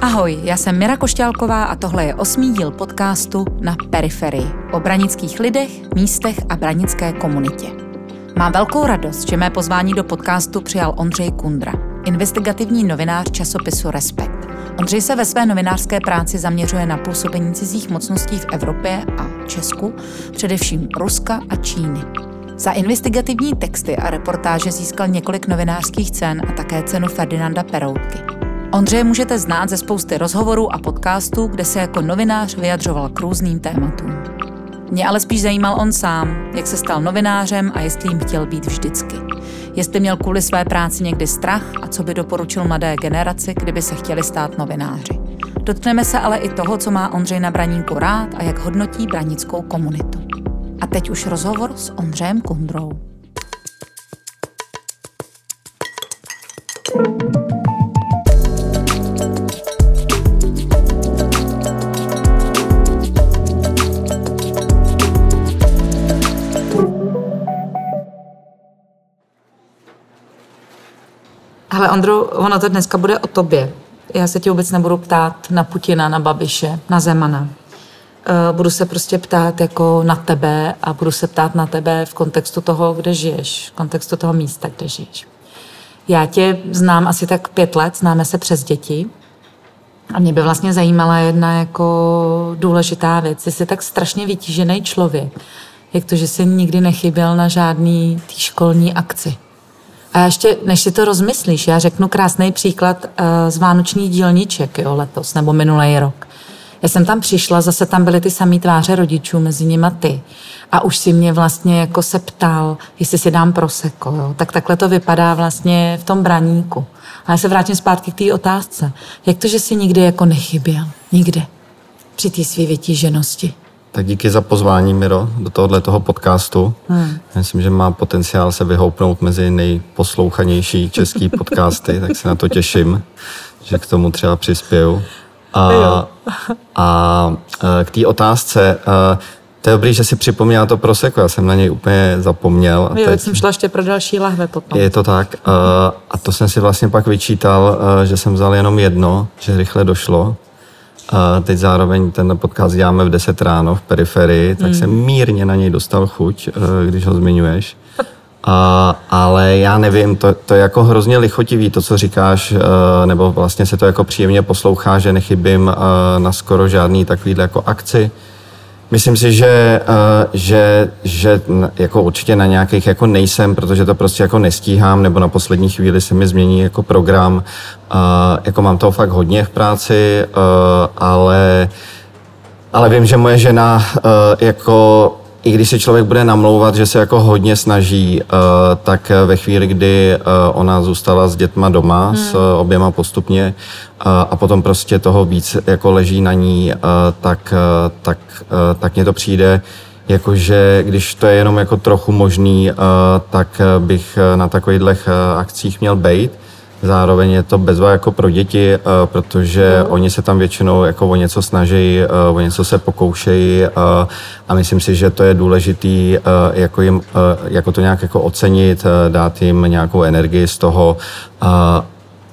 Ahoj, já jsem Mira Košťálková a tohle je osmý díl podcastu na Periferii o branických lidech, místech a branické komunitě. Mám velkou radost, že mé pozvání do podcastu přijal Ondřej Kundra, investigativní novinář časopisu Respekt. Ondřej se ve své novinářské práci zaměřuje na působení cizích mocností v Evropě a Česku, především Ruska a Číny. Za investigativní texty a reportáže získal několik novinářských cen a také cenu Ferdinanda Peroutky. Ondřeje můžete znát ze spousty rozhovorů a podcastů, kde se jako novinář vyjadřoval k různým tématům. Mě ale spíš zajímal on sám, jak se stal novinářem a jestli jim chtěl být vždycky. Jestli měl kvůli své práci někdy strach a co by doporučil mladé generaci, kdyby se chtěli stát novináři. Dotkneme se ale i toho, co má Ondřej na Braníku rád a jak hodnotí branickou komunitu. A teď už rozhovor s Ondřejem Kundrou. Hele, Ondro, ono to dneska bude o tobě. Já se tě vůbec nebudu ptát na Putina, na Babiše, na Zemana. Uh, budu se prostě ptát jako na tebe a budu se ptát na tebe v kontextu toho, kde žiješ, v kontextu toho místa, kde žiješ. Já tě znám asi tak pět let, známe se přes děti a mě by vlastně zajímala jedna jako důležitá věc. Jsi tak strašně vytížený člověk. Jak to, že jsi nikdy nechyběl na žádný tý školní akci. A ještě, než si to rozmyslíš, já řeknu krásný příklad uh, z Vánoční dílniček jo, letos nebo minulý rok. Já jsem tam přišla, zase tam byly ty samé tváře rodičů, mezi nimi ty. A už si mě vlastně jako se ptal, jestli si dám proseko. Jo? Tak takhle to vypadá vlastně v tom braníku. A já se vrátím zpátky k té otázce. Jak to, že jsi nikdy jako nechyběl? Nikde. Při té své vytíženosti. Tak díky za pozvání, Miro, do tohohle toho podcastu. Hmm. Myslím, že má potenciál se vyhoupnout mezi nejposlouchanější český podcasty, tak se na to těším, že k tomu třeba přispěju. A, a e, k té otázce, e, to je dobrý, že si připomněla to proseko, já jsem na něj úplně zapomněl. A jo, teď jsem šla ještě pro další lahve potom. Je to tak. E, a to jsem si vlastně pak vyčítal, že jsem vzal jenom jedno, že rychle došlo. A teď zároveň ten podcast děláme v 10 ráno v periferii, tak hmm. jsem mírně na něj dostal chuť, když ho zmiňuješ. A, ale já nevím, to, to je jako hrozně lichotivý, to, co říkáš, uh, nebo vlastně se to jako příjemně poslouchá, že nechybím uh, na skoro žádný takovýhle jako akci. Myslím si, že, uh, že, že jako určitě na nějakých jako nejsem, protože to prostě jako nestíhám, nebo na poslední chvíli se mi změní jako program. Jako mám toho fakt hodně v práci, ale, ale vím, že moje žena jako i když se člověk bude namlouvat, že se jako hodně snaží, uh, tak ve chvíli, kdy uh, ona zůstala s dětma doma, hmm. s uh, oběma postupně, a potom prostě toho víc jako leží na ní, tak, tak, tak mně to přijde, jakože když to je jenom jako trochu možný, tak bych na takových akcích měl být. Zároveň je to bezva jako pro děti, eh, protože mm. oni se tam většinou jako o něco snaží, eh, o něco se pokoušejí eh, a myslím si, že to je důležitý jako, jim, jako to nějak jako ocenit, dát jim nějakou energii z toho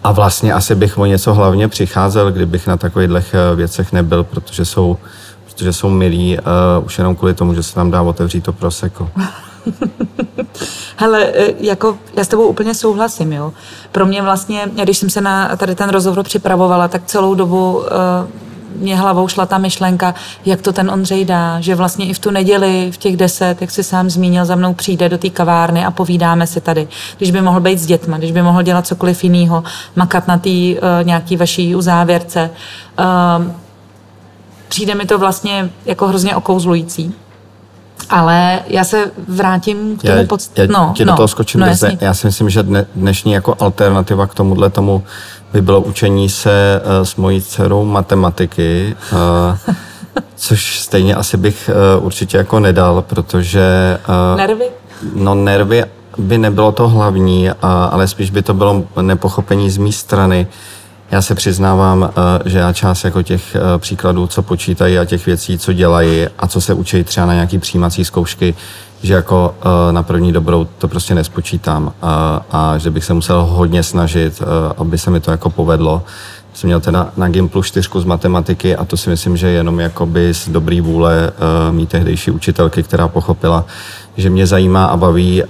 a vlastně asi bych o něco hlavně přicházel, kdybych na takových věcech nebyl, protože jsou, protože jsou milí už jenom kvůli tomu, že se tam dá otevřít to proseko. Hele, e, jako já s tebou úplně souhlasím, jo. Pro mě vlastně, když jsem se na tady ten rozhovor připravovala, tak celou dobu uh, mě hlavou šla ta myšlenka, jak to ten Ondřej dá, že vlastně i v tu neděli, v těch deset, jak si sám zmínil, za mnou přijde do té kavárny a povídáme si tady. Když by mohl být s dětma, když by mohl dělat cokoliv jiného, makat na té uh, nějaký vaší uzávěrce. Uh, přijde mi to vlastně jako hrozně okouzlující. Ale já se vrátím k tomu podstatě. Já no, ti no, do toho skočím. No, já si myslím, že dne, dnešní jako alternativa k tomuhle tomu by bylo učení se uh, s mojí dcerou matematiky, uh, což stejně asi bych uh, určitě jako nedal, protože... Uh, nervy? No nervy by nebylo to hlavní, uh, ale spíš by to bylo nepochopení z mé strany. Uh, já se přiznávám, eh, že já část jako těch eh, příkladů, co počítají a těch věcí, co dělají a co se učí třeba na nějaký přijímací zkoušky, že jako uh, na první dobrou to prostě nespočítám uh, a že bych se musel hodně snažit, aby se mi to jako povedlo. Jsem měl teda na Gimplu čtyřku z matematiky a to si myslím, že jenom jakoby z dobrý vůle uh, mý tehdejší učitelky, která pochopila, že mě zajímá a baví uh,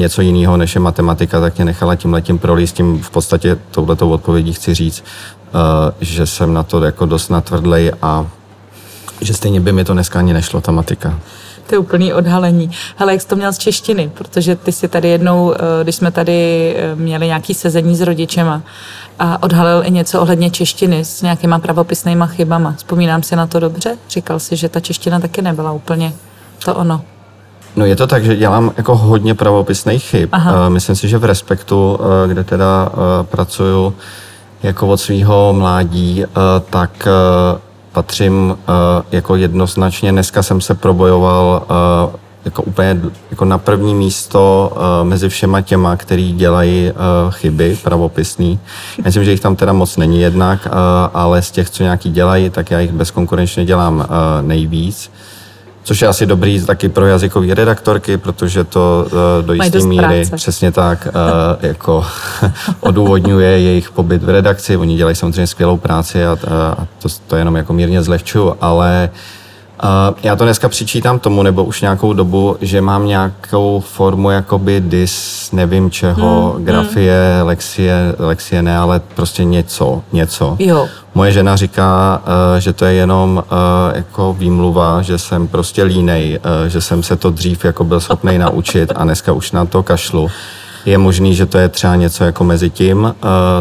něco jiného, než je matematika, tak mě nechala tím letím prolíst. Tím v podstatě touhletou odpovědí chci říct, uh, že jsem na to jako dost natvrdlej a že stejně by mi to dneska ani nešlo, ta matika. To je úplný odhalení. Hele, jak jsi to měl z češtiny? Protože ty si tady jednou, když jsme tady měli nějaký sezení s rodičema, a odhalil i něco ohledně češtiny s nějakýma pravopisnýma chybama. Vzpomínám si na to dobře? Říkal si, že ta čeština taky nebyla úplně to ono. No je to tak, že dělám jako hodně pravopisných chyb. Aha. Myslím si, že v Respektu, eh, kde teda eh, pracuju jako od svého mládí, eh, tak patřím jako jednoznačně. Dneska jsem se probojoval jako úplně jako na první místo uh, mezi všema těma, který dělají uh, chyby pravopisný. Myslím, že jich tam teda moc není jednak, uh, ale z těch, co nějaký dělají, tak já jich bezkonkurenčně dělám uh, nejvíc. Což je asi dobrý taky pro jazykové redaktorky, protože to uh, do jisté míry práce. přesně tak uh, jako odůvodňuje jejich pobyt v redakci. Oni dělají samozřejmě skvělou práci a, a to, to jenom jako mírně zlehčuju, ale uh, já to dneska přičítám tomu, nebo už nějakou dobu, že mám nějakou formu jakoby dis, nevím čeho, hmm, grafie, hmm. lexie, lexie ne, ale prostě něco, něco. Jo. Moje žena říká, uh, že to je jenom uh, jako výmluva, že jsem prostě línej, uh, že jsem se to dřív jako byl schopný naučit a dneska už na to kašlu. Je možný, že to je třeba něco jako mezi tím,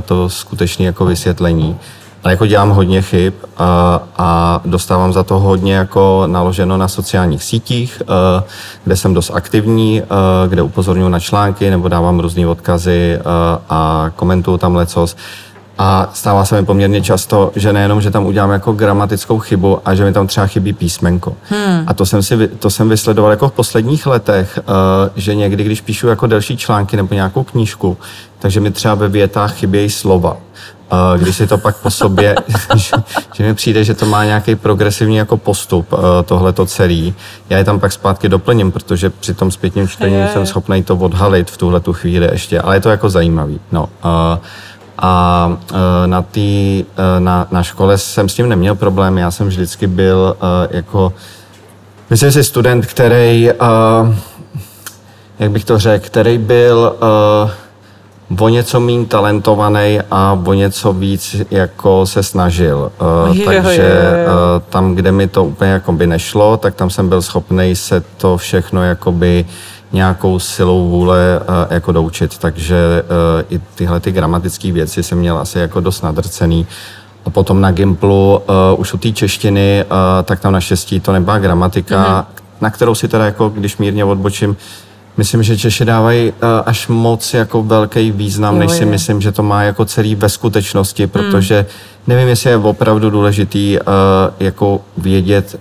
to skutečné jako vysvětlení. A jako dělám hodně chyb a, a dostávám za to hodně jako naloženo na sociálních sítích, a, kde jsem dost aktivní, a, kde upozorňuji na články nebo dávám různé odkazy a, a komentuju tam lecos. A stává se mi poměrně často, že nejenom, že tam udělám jako gramatickou chybu a že mi tam třeba chybí písmenko. Hmm. A to jsem, si, to jsem vysledoval jako v posledních letech, že někdy, když píšu jako delší články nebo nějakou knížku, takže mi třeba ve větách chybějí slova když si to pak po sobě, že, že mi přijde, že to má nějaký progresivní jako postup, tohle to celý. Já je tam pak zpátky doplním, protože při tom zpětním čtení je, jsem schopný to odhalit v tuhle tu chvíli ještě, ale je to jako zajímavý. No. A, a na, tý, na, na škole jsem s tím neměl problém, já jsem vždycky byl jako, myslím si, student, který, jak bych to řekl, který byl o něco méně talentovaný a o něco víc jako se snažil. Uh, je, takže je. Uh, tam, kde mi to úplně jako by nešlo, tak tam jsem byl schopný se to všechno jakoby nějakou silou vůle uh, jako doučit. Takže uh, i tyhle ty gramatické věci jsem měl asi jako dost nadrcený. A potom na Gimplu, uh, už u té češtiny, uh, tak tam naštěstí to nebyla gramatika, mm-hmm. na kterou si teda jako, když mírně odbočím, Myslím, že Češi dávají uh, až moc jako velký význam, jo, než si je. myslím, že to má jako celý ve skutečnosti, hmm. protože hmm. nevím, jestli je opravdu důležitý uh, jako vědět,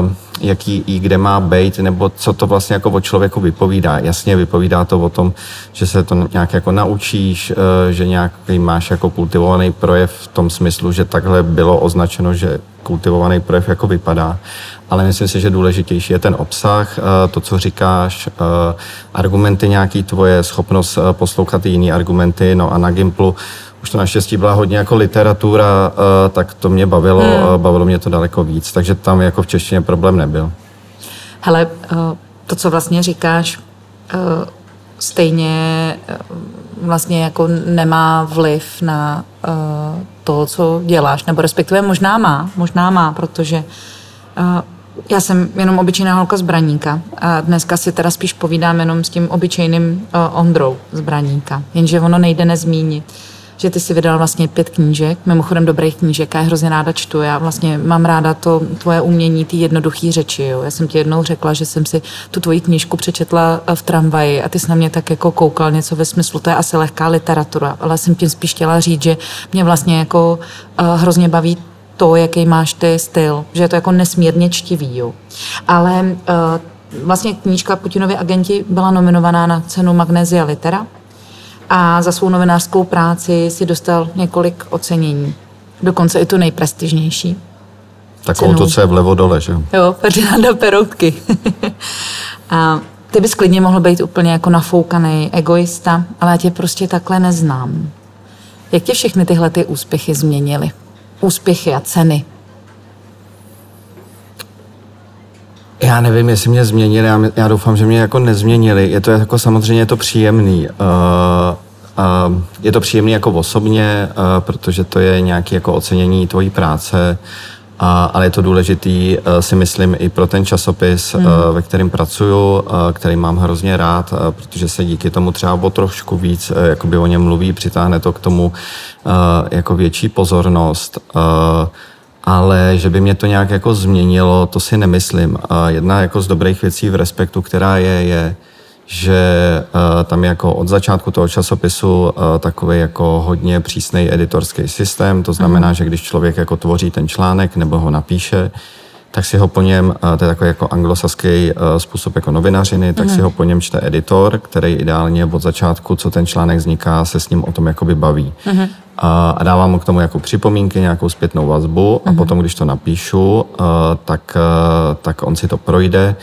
uh, jaký i kde má být, nebo co to vlastně jako o člověku vypovídá. Jasně vypovídá to o tom, že se to nějak jako naučíš, uh, že nějaký máš jako kultivovaný projev v tom smyslu, že takhle bylo označeno, že kultivovaný projev jako vypadá ale myslím si, že důležitější je ten obsah, eh, to, co říkáš, eh, argumenty nějaký tvoje, schopnost eh, poslouchat jiný argumenty, no a na Gimplu už to naštěstí byla hodně jako literatura, tak to mě bavilo, hmm. bavilo mě to daleko víc, takže tam jako v češtině problém nebyl. Hele, to, co vlastně říkáš, stejně vlastně jako nemá vliv na to, co děláš, nebo respektive možná má, možná má, protože já jsem jenom obyčejná holka z Braníka a dneska si teda spíš povídám jenom s tím obyčejným Ondrou z Braníka. Jenže ono nejde nezmínit, že ty si vydal vlastně pět knížek, mimochodem dobrých knížek, já je hrozně ráda čtu. Já vlastně mám ráda to tvoje umění, ty jednoduché řeči. Jo. Já jsem ti jednou řekla, že jsem si tu tvoji knížku přečetla v tramvaji a ty jsi na mě tak jako koukal něco ve smyslu, to je asi lehká literatura, ale jsem tím spíš chtěla říct, že mě vlastně jako uh, hrozně baví to, jaký máš ty styl, že je to jako nesmírně čtivý. Jo. Ale uh, vlastně knížka Putinovi agenti byla nominovaná na cenu Magnesia Litera a za svou novinářskou práci si dostal několik ocenění. Dokonce i tu nejprestižnější. Takovou to, co je vlevo dole, že jo? Ferdinanda Peroutky. a Ty bys klidně mohl být úplně jako nafoukaný egoista, ale já tě prostě takhle neznám. Jak tě všechny tyhle ty úspěchy změnily? Úspěchy a ceny. Já nevím, jestli mě změnili, já, já doufám, že mě jako nezměnili. Je to jako samozřejmě je to příjemný. Uh, uh, je to příjemný jako osobně, uh, protože to je nějaké jako ocenění tvojí práce, a, ale je to důležitý, si myslím, i pro ten časopis, hmm. ve kterém pracuju, který mám hrozně rád, protože se díky tomu třeba o trošku víc jakoby o něm mluví, přitáhne to k tomu jako větší pozornost ale že by mě to nějak jako změnilo, to si nemyslím. A jedna jako z dobrých věcí v Respektu, která je, je, že uh, tam jako od začátku toho časopisu uh, takový jako hodně přísný editorský systém, to znamená, mm. že když člověk jako tvoří ten článek nebo ho napíše, tak si ho po něm, to je takový jako anglosaský způsob jako novinařiny, tak mm. si ho po něm čte editor, který ideálně od začátku, co ten článek vzniká, se s ním o tom jakoby baví. Mm. A, a dávám mu k tomu jako připomínky, nějakou zpětnou vazbu mm. a potom, když to napíšu, tak, tak on si to projde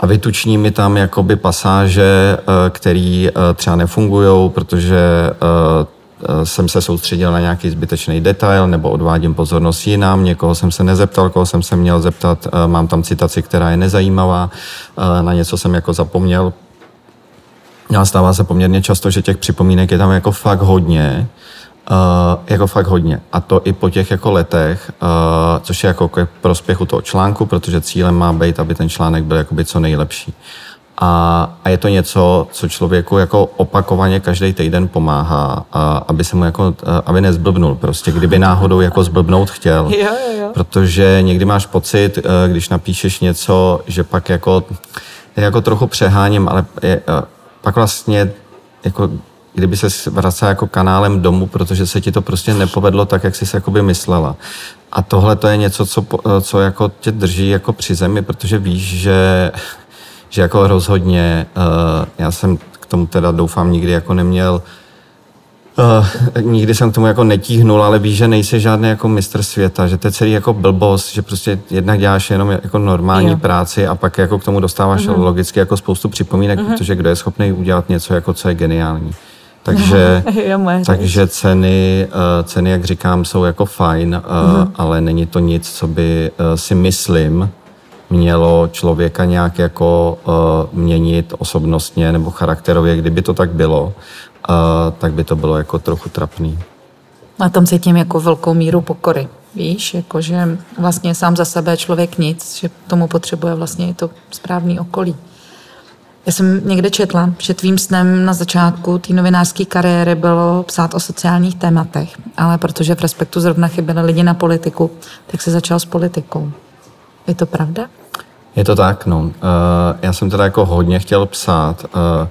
a vytuční mi tam jakoby pasáže, které třeba nefungují, protože Eh, jsem se soustředil na nějaký zbytečný detail nebo odvádím pozornost jinam, někoho jsem se nezeptal, koho jsem se měl zeptat, eh, mám tam citaci, která je nezajímavá, eh, na něco jsem jako zapomněl. A stává se poměrně často, že těch připomínek je tam jako fakt hodně, Uh, jako fakt hodně. A to i po těch jako letech, uh, což je jako k prospěchu toho článku, protože cílem má být, aby ten článek byl jakoby co nejlepší. A, a je to něco, co člověku jako opakovaně každý týden pomáhá, a, aby se mu jako, aby nezblbnul prostě, kdyby náhodou jako zblbnout chtěl. Jo, jo, jo. Protože někdy máš pocit, eh, když napíšeš něco, že pak jako, jako trochu přeháním, ale je, eh, pak vlastně jako kdyby se vracel jako kanálem domů, protože se ti to prostě nepovedlo tak, jak jsi se jakoby myslela. A tohle to je něco, co, eh, co jako tě drží jako při zemi, protože víš, že že jako rozhodně, uh, já jsem k tomu teda doufám nikdy jako neměl, uh, nikdy jsem k tomu jako netíhnul, ale víš, že nejsi žádný jako mistr světa, že to je celý jako blbost, že prostě jednak děláš jenom jako normální jo. práci a pak jako k tomu dostáváš mm-hmm. logicky jako spoustu připomínek, mm-hmm. protože kdo je schopný udělat něco jako co je geniální. Takže, takže ceny, uh, ceny, jak říkám, jsou jako fajn, uh, mm-hmm. ale není to nic, co by uh, si myslím, mělo člověka nějak jako uh, měnit osobnostně nebo charakterově. Kdyby to tak bylo, uh, tak by to bylo jako trochu trapný. A tam cítím jako velkou míru pokory. Víš, jako že vlastně sám za sebe člověk nic, že tomu potřebuje vlastně i to správný okolí. Já jsem někde četla, že tvým snem na začátku té novinářské kariéry bylo psát o sociálních tématech, ale protože v Respektu zrovna chyběly lidi na politiku, tak se začal s politikou. Je to pravda? Je to tak, no. Uh, já jsem teda jako hodně chtěl psát. Uh,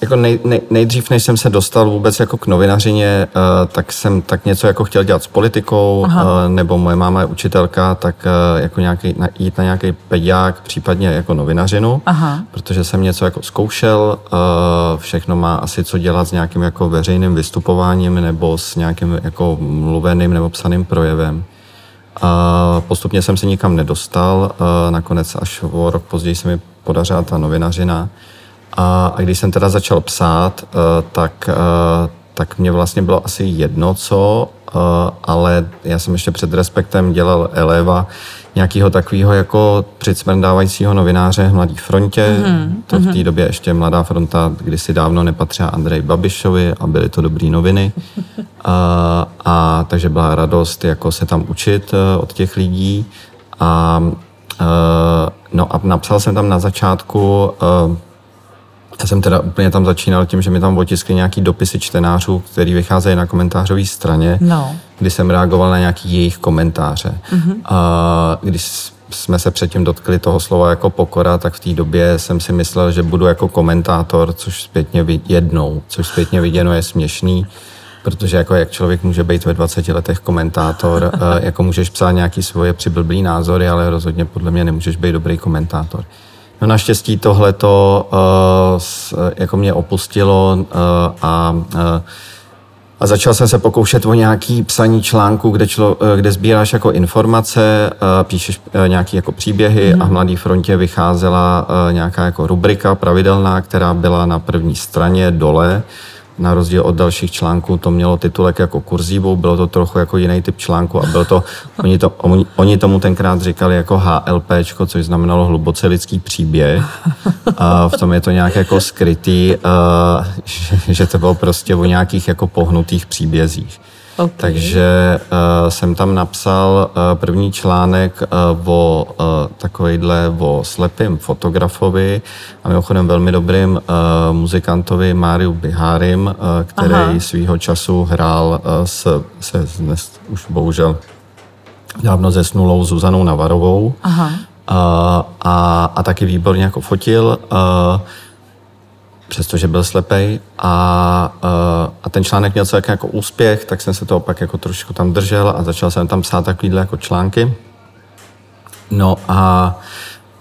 jako nej, nej, nejdřív, než jsem se dostal vůbec jako k novinařině, uh, tak jsem tak něco jako chtěl dělat s politikou, uh, nebo moje máma je učitelka, tak uh, jako nějaký, na, jít na nějaký pediák, případně jako novinařinu, Aha. protože jsem něco jako zkoušel, uh, všechno má asi co dělat s nějakým jako veřejným vystupováním nebo s nějakým jako mluveným nebo psaným projevem. A postupně jsem se nikam nedostal, nakonec až o rok později se mi podařila ta novinařina. A, a když jsem teda začal psát, tak, tak mě vlastně bylo asi jedno co, ale já jsem ještě před Respektem dělal Eleva, nějakého takového jako přicmrdávajícího novináře v Mladé frontě. Mm-hmm. To v té mhm. době ještě Mladá fronta kdysi dávno nepatřila Andrej Babišovi a byly to dobré noviny. a, a takže byla radost jako se tam učit e, od těch lidí. A, a e, no a napsal jsem tam na začátku e, já jsem teda úplně tam začínal tím, že mi tam otiskli nějaký dopisy čtenářů, který vycházejí na komentářové straně, no. kdy jsem reagoval na nějaký jejich komentáře. Mm-hmm. A když jsme se předtím dotkli toho slova jako pokora, tak v té době jsem si myslel, že budu jako komentátor, což zpětně jednou, což zpětně viděno je směšný, protože jako jak člověk může být ve 20 letech komentátor, jako můžeš psát nějaký svoje přiblblý názory, ale rozhodně podle mě nemůžeš být dobrý komentátor. No naštěstí tohle to uh, jako mě opustilo uh, a uh, A začal jsem se pokoušet o nějaký psaní článku, kde, člo, kde sbíráš jako informace, píšeš nějaký jako příběhy mm. a v Mladé frontě vycházela nějaká jako rubrika pravidelná, která byla na první straně dole na rozdíl od dalších článků to mělo titulek jako kurzívou, bylo to trochu jako jiný typ článku a bylo to, oni, to, oni, oni tomu tenkrát říkali jako HLP, což znamenalo hluboce lidský příběh. A v tom je to nějak jako skrytý, a, že, že to bylo prostě o nějakých jako pohnutých příbězích. Okay. Takže uh, jsem tam napsal uh, první článek uh, o uh, takovýhle o slepým fotografovi a mimochodem velmi dobrým uh, muzikantovi Máriu Bihárim, uh, který Aha. svýho času hrál uh, s, se dnes už bohužel dávno zesnulou Zuzanou Navarovou. Aha. Uh, a, a taky výborně jako fotil. Uh, přestože byl slepej a, eh, a ten článek měl celkem jako úspěch, tak jsem se toho pak jako trošku tam držel a začal jsem tam psát takovýhle jako články. No a,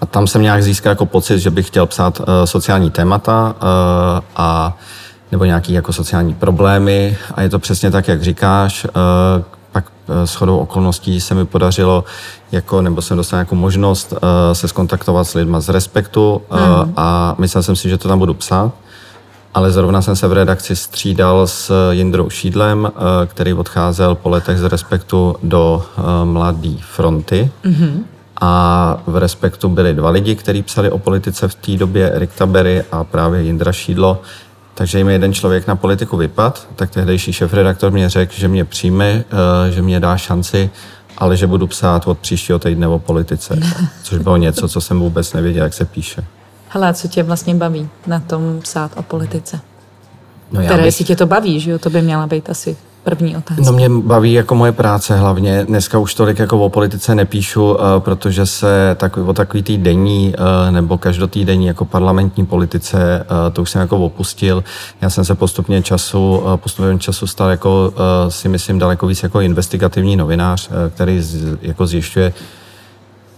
a tam jsem nějak získal jako pocit, že bych chtěl psát uh, sociální témata uh, a nebo nějaký jako sociální problémy a je to přesně tak, jak říkáš. Uh, s chodou okolností se mi podařilo, jako, nebo jsem dostal jako možnost uh, se skontaktovat s lidma z Respektu uh, mm. a myslel jsem si, že to tam budu psát. Ale zrovna jsem se v redakci střídal s Jindrou Šídlem, který odcházel po letech z Respektu do Mladé fronty. Mm-hmm. A v Respektu byli dva lidi, kteří psali o politice v té době, Erik Tabery a právě Jindra Šídlo. Takže jim jeden člověk na politiku vypad, tak tehdejší šéf-redaktor mě řekl, že mě přijme, eh, že mě dá šanci, ale že budu psát od příštího týdne o politice. Což bylo něco, co jsem vůbec nevěděl, jak se píše. Hele, co tě vlastně baví na tom psát o politice? No Které, bych... jestli tě to baví, že jo, to by měla být asi první otázka. No mě baví jako moje práce hlavně. Dneska už tolik jako o politice nepíšu, eh, protože se tak, o takový tý denní eh, nebo každotýdenní jako parlamentní politice, eh, to už jsem jako opustil. Já jsem se postupně času, postupně času stal jako si myslím daleko víc jako investigativní novinář, který jako zjišťuje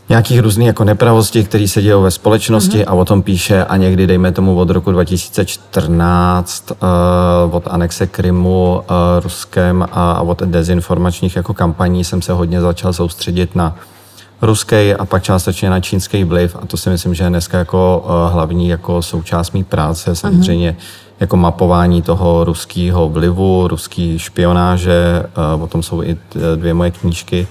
nějakých různých jako nepravostí, které se dějí ve společnosti mm-hmm. a o tom píše a někdy, dejme tomu, od roku 2014, uh, eh, od anexe Krymu uh, Ruskem a, a od dezinformačních jako kampaní jsem se hodně začal soustředit na ruský a pak částečně na čínský vliv a to si myslím, že je dneska jako uh, hlavní jako součást mý práce, mhm. samozřejmě mm-hmm. jako mapování toho ruského vlivu, ruský špionáže, uh, o tom jsou i dvě moje knížky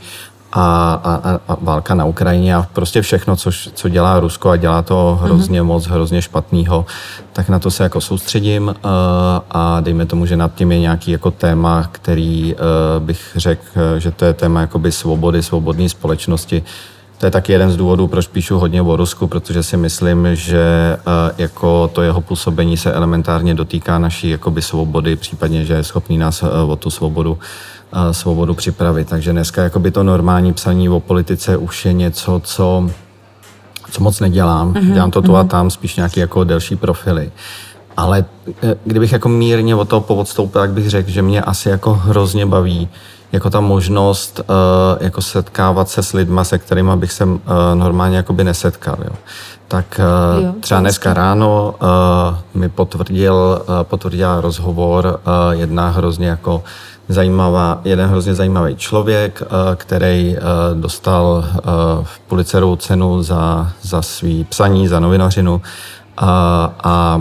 a, a, a válka na Ukrajině a prostě všechno, co, co dělá Rusko a dělá to hrozně mm-hmm. moc, hrozně špatného, tak na to se jako soustředím uh, a dejme tomu, že nad tím je nějaký jako téma, který uh, bych řekl, že to je téma jakoby svobody, svobodné společnosti. To je taky jeden z důvodů, proč píšu hodně o Rusku, protože si myslím, že uh, jako to jeho působení se elementárně dotýká naší jakoby svobody, případně, že je schopný nás uh, o tu svobodu svobodu připravit. Takže dneska jakoby to normální psaní o politice už je něco, co, co moc nedělám. Mm-hmm. Dělám to tu mm-hmm. a mhm. tam, spíš nějaké jako delší profily. Ale e, kdybych jako mírně od toho povodstoupil, tak bych řekl, že mě asi jako hrozně baví jako ta možnost uh, jako setkávat se s lidma, se kterými bych se uh, normálně jakoby nesetkal. Jo. Tak uh, jo, třeba dneska ráno uh, mi potvrdil, uh, potvrdila rozhovor uh, jedna hrozně jako zajímavá, jeden hrozně zajímavý člověk, eh, který eh, dostal eh, Pulitzerovu cenu za, za svý psaní, za novinařinu a, a,